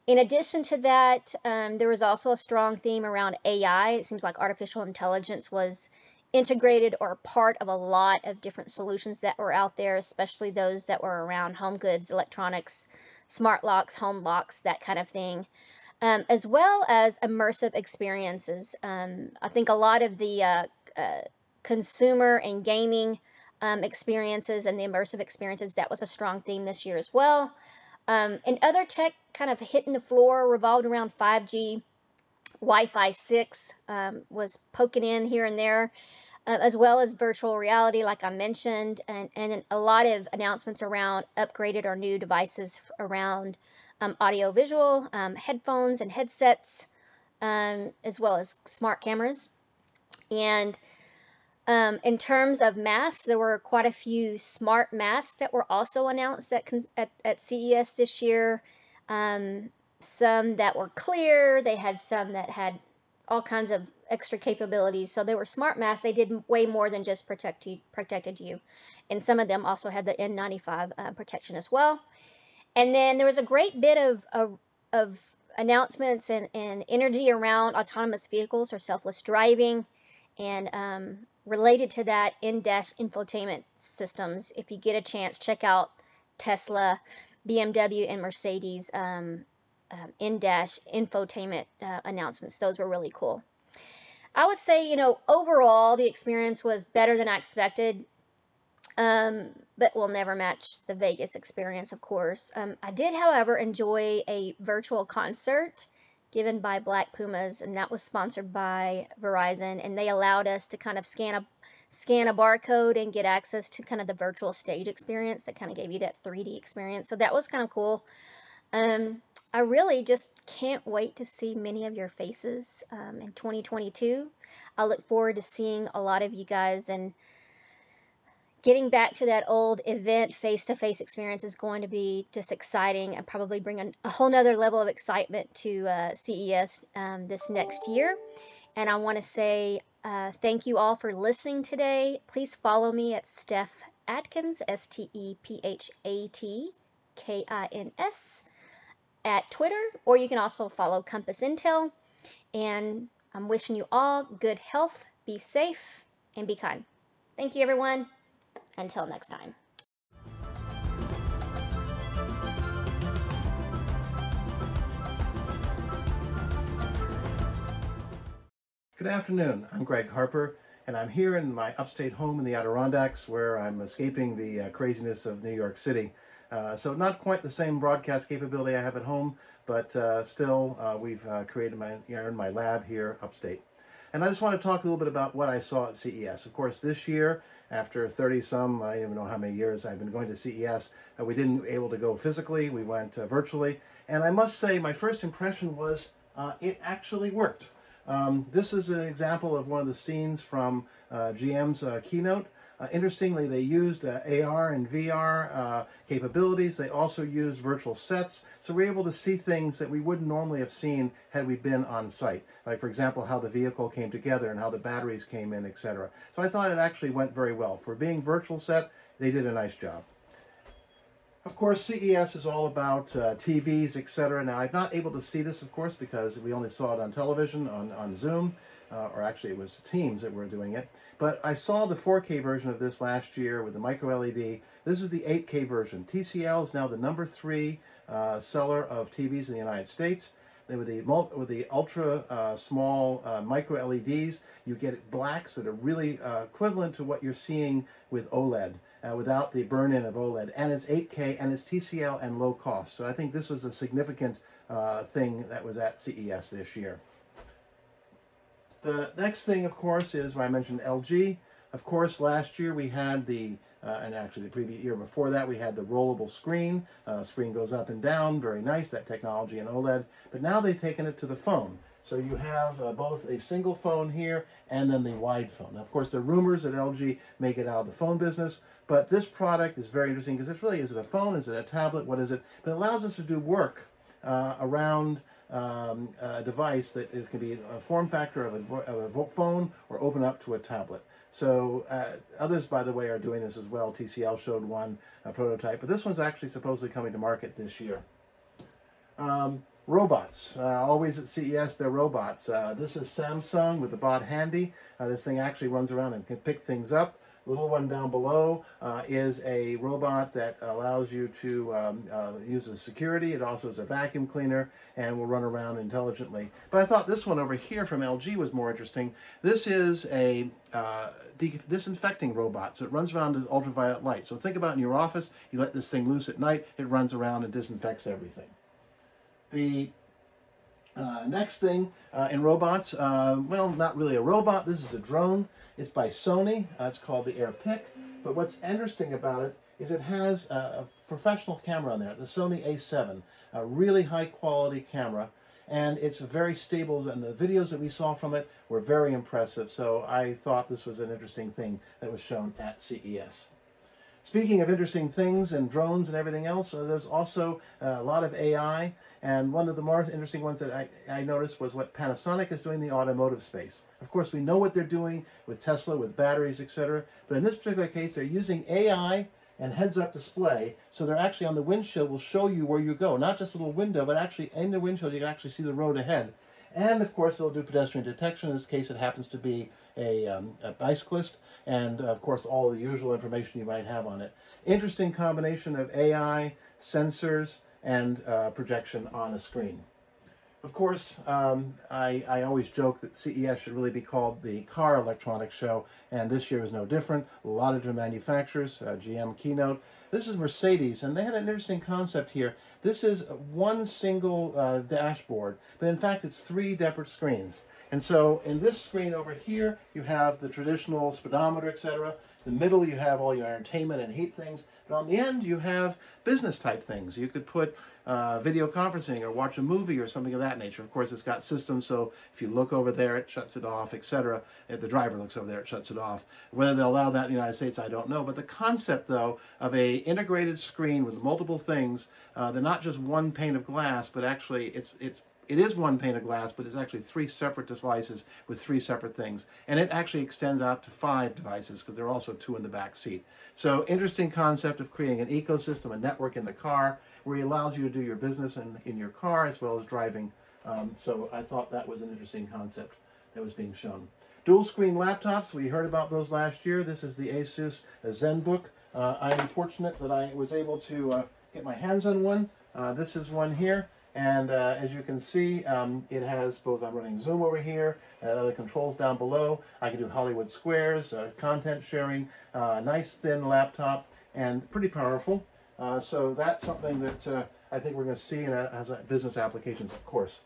In addition to that, um, there was also a strong theme around AI. It seems like artificial intelligence was integrated or part of a lot of different solutions that were out there, especially those that were around home goods, electronics, smart locks, home locks, that kind of thing, um, as well as immersive experiences. Um, I think a lot of the uh, uh, consumer and gaming um, experiences and the immersive experiences, that was a strong theme this year as well. Um, and other tech kind of hitting the floor revolved around 5G. Wi Fi 6 um, was poking in here and there, uh, as well as virtual reality, like I mentioned, and, and a lot of announcements around upgraded or new devices around um, audio visual, um, headphones and headsets, um, as well as smart cameras. And um, in terms of masks, there were quite a few smart masks that were also announced at, at, at CES this year. Um, some that were clear, they had some that had all kinds of extra capabilities. So they were smart masks. They did way more than just protect you, protected you. And some of them also had the N95 uh, protection as well. And then there was a great bit of, of, of announcements and, and energy around autonomous vehicles or selfless driving. And um, related to that, in-dash infotainment systems. If you get a chance, check out Tesla, BMW, and Mercedes um, um, in-dash infotainment uh, announcements. Those were really cool. I would say, you know, overall the experience was better than I expected, um, but will never match the Vegas experience, of course. Um, I did, however, enjoy a virtual concert given by Black Pumas, and that was sponsored by Verizon, and they allowed us to kind of scan a scan a barcode and get access to kind of the virtual stage experience that kind of gave you that 3D experience. So that was kind of cool. Um, I really just can't wait to see many of your faces um, in 2022. I look forward to seeing a lot of you guys and getting back to that old event face-to-face experience is going to be just exciting and probably bring a, a whole nother level of excitement to uh, CES um, this next year. And I want to say uh, thank you all for listening today. Please follow me at Steph Atkins, S-T-E-P-H-A-T-K-I-N-S at Twitter, or you can also follow Compass Intel. And I'm wishing you all good health, be safe, and be kind. Thank you, everyone. Until next time. Good afternoon. I'm Greg Harper, and I'm here in my upstate home in the Adirondacks where I'm escaping the uh, craziness of New York City. Uh, so not quite the same broadcast capability I have at home, but uh, still uh, we've uh, created my, in my lab here upstate. And I just want to talk a little bit about what I saw at CES. Of course, this year, after 30 some, I don't even know how many years I've been going to CES, uh, we didn't able to go physically, we went virtually. And I must say, my first impression was it actually worked. Um, this is an example of one of the scenes from GM's keynote. Uh, interestingly, they used uh, AR and VR uh, capabilities. They also used virtual sets. So we're able to see things that we wouldn't normally have seen had we been on site. Like, for example, how the vehicle came together and how the batteries came in, etc. So I thought it actually went very well. For being virtual set, they did a nice job. Of course, CES is all about uh, TVs, etc. Now, I'm not able to see this, of course, because we only saw it on television, on, on Zoom uh, or actually it was Teams that were doing it. But I saw the 4K version of this last year with the micro LED. This is the 8K version. TCL is now the number three uh, seller of TVs in the United States. Then with the with the ultra uh, small uh, micro LEDs, you get blacks that are really uh, equivalent to what you're seeing with OLED. Uh, without the burn-in of OLED, and it's 8K, and it's TCL and low cost. So I think this was a significant uh, thing that was at CES this year. The next thing, of course, is when I mentioned LG. Of course, last year we had the, uh, and actually the previous year before that, we had the rollable screen. Uh, screen goes up and down, very nice, that technology in OLED. But now they've taken it to the phone. So you have uh, both a single phone here and then the wide phone. Now, of course, there are rumors that LG make it out of the phone business, but this product is very interesting because it's really, is it a phone? Is it a tablet? What is it? But it allows us to do work uh, around um, uh, device that is, can be a form factor of a, of a phone or open up to a tablet. So uh, others, by the way, are doing this as well. TCL showed one prototype, but this one's actually supposedly coming to market this year. Um, robots, uh, always at CES, they're robots. Uh, this is Samsung with the bot handy. Uh, this thing actually runs around and can pick things up. Little one down below uh, is a robot that allows you to um, uh, use as security. It also is a vacuum cleaner and will run around intelligently. But I thought this one over here from LG was more interesting. This is a uh, disinfecting robot. So it runs around in ultraviolet light. So think about in your office, you let this thing loose at night, it runs around and disinfects everything. The uh, next thing uh, in robots, uh, well, not really a robot. This is a drone. It's by Sony. Uh, it's called the Airpeak. But what's interesting about it is it has a, a professional camera on there, the Sony A7, a really high quality camera. And it's very stable, and the videos that we saw from it were very impressive. So I thought this was an interesting thing that was shown at CES. Speaking of interesting things and drones and everything else, uh, there's also uh, a lot of AI. And one of the more interesting ones that I, I noticed was what Panasonic is doing in the automotive space. Of course, we know what they're doing with Tesla, with batteries, etc. But in this particular case, they're using AI and heads-up display, so they're actually on the windshield will show you where you go, not just a little window, but actually in the windshield you can actually see the road ahead. And of course, they'll do pedestrian detection. In this case, it happens to be a, um, a bicyclist, and of course, all the usual information you might have on it. Interesting combination of AI, sensors, and uh, projection on a screen. Of course, um, I, I always joke that CES should really be called the Car Electronics Show, and this year is no different. A lot of different manufacturers, uh, GM keynote. This is Mercedes, and they had an interesting concept here. This is one single uh, dashboard, but in fact, it's three separate screens. And so in this screen over here, you have the traditional speedometer, etc. The middle, you have all your entertainment and heat things. But on the end, you have business type things. You could put uh, video conferencing or watch a movie or something of that nature. Of course, it's got systems, so if you look over there, it shuts it off, etc. If the driver looks over there, it shuts it off. Whether they'll allow that in the United States, I don't know. But the concept, though, of a integrated screen with multiple things, uh, they're not just one pane of glass, but actually it's it's it is one pane of glass, but it's actually three separate devices with three separate things. And it actually extends out to five devices because there are also two in the back seat. So interesting concept of creating an ecosystem, a network in the car where it allows you to do your business in, in your car as well as driving. Um, so I thought that was an interesting concept that was being shown. Dual screen laptops, we heard about those last year. This is the Asus ZenBook. Uh, I'm fortunate that I was able to uh, get my hands on one. Uh, this is one here. And uh, as you can see, um, it has both, I'm running Zoom over here, uh, the controls down below. I can do Hollywood Squares, uh, content sharing, uh, nice thin laptop, and pretty powerful. Uh, so that's something that uh, I think we're going to see in a, as a business applications, of course.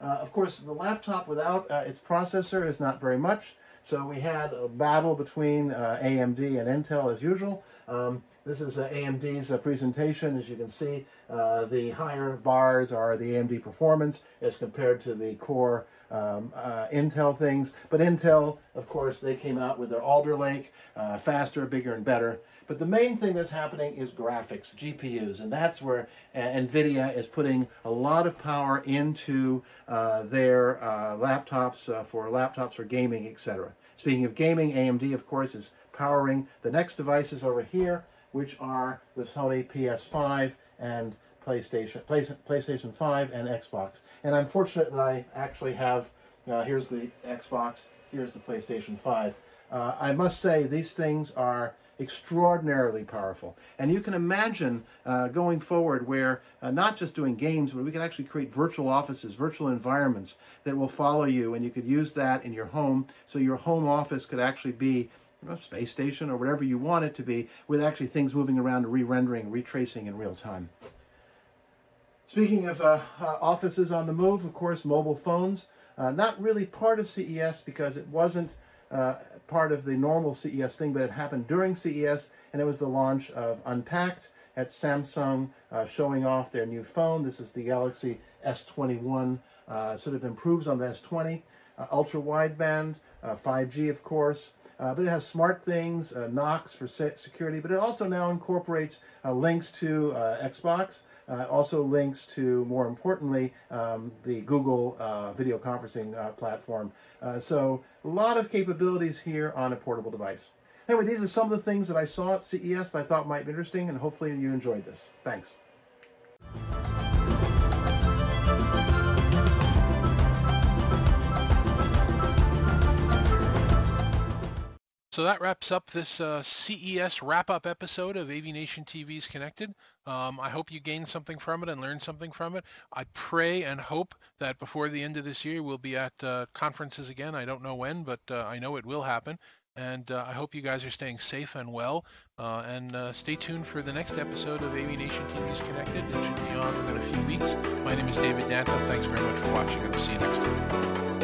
of course, the laptop without its processor is not very much. So we had a battle between AMD and Intel as usual. Um, this is uh, AMD's uh, presentation. As you can see, uh, the higher bars are the AMD performance as compared to the core um, uh, Intel things. But Intel, of course, they came out with their Alder Lake, uh, faster, bigger, and better. But the main thing that's happening is graphics, GPUs, and that's where uh, NVIDIA is putting a lot of power into their laptops for laptops for gaming, etc. Speaking of gaming, AMD, of course, is powering the next devices over here which are the Sony PS5 and PlayStation, PlayStation 5 and Xbox. And I'm fortunate that I actually have, uh, here's the Xbox, here's the PlayStation 5. Uh, I must say these things are extraordinarily powerful. And you can imagine uh, going forward where uh, not just doing games, but we can actually create virtual offices, virtual environments that will follow you, and you could use that in your home. So your home office could actually be a space station or whatever you want it to be, with actually things moving around and re-rendering, ray tracing in real time. Speaking of uh, uh, offices on the move, of course, mobile phones. Uh, not really part of CES because it wasn't uh, part of the normal CES thing, but it happened during CES, and it was the launch of Unpacked at Samsung, uh, showing off their new phone. This is the Galaxy S21, uh, sort of improves on the S20. ultra wideband, 5G, of course. Uh, but it has smart things, uh, Knox for security, but it also now incorporates uh, links to uh, Xbox, Uh, also links to, more importantly, um, the Google uh, video conferencing platform. So a lot of capabilities here on a portable device. Anyway, these are some of the things that I saw at CES that I thought might be interesting, and hopefully you enjoyed this. Thanks. So that wraps up this uh, CES wrap up episode of AVIXA TV's Connected. Um, I hope you gained something from it and learned something from it. I pray and hope that before the end of this year we'll be at uh, conferences again. I don't know when, but uh, I know it will happen. And uh, I hope you guys are staying safe and well. Uh, and uh, stay tuned for the next episode of AVIXA TV's Connected. It should be on within a few weeks. My name is David Danto. Thanks very much for watching, and I'll see you next time.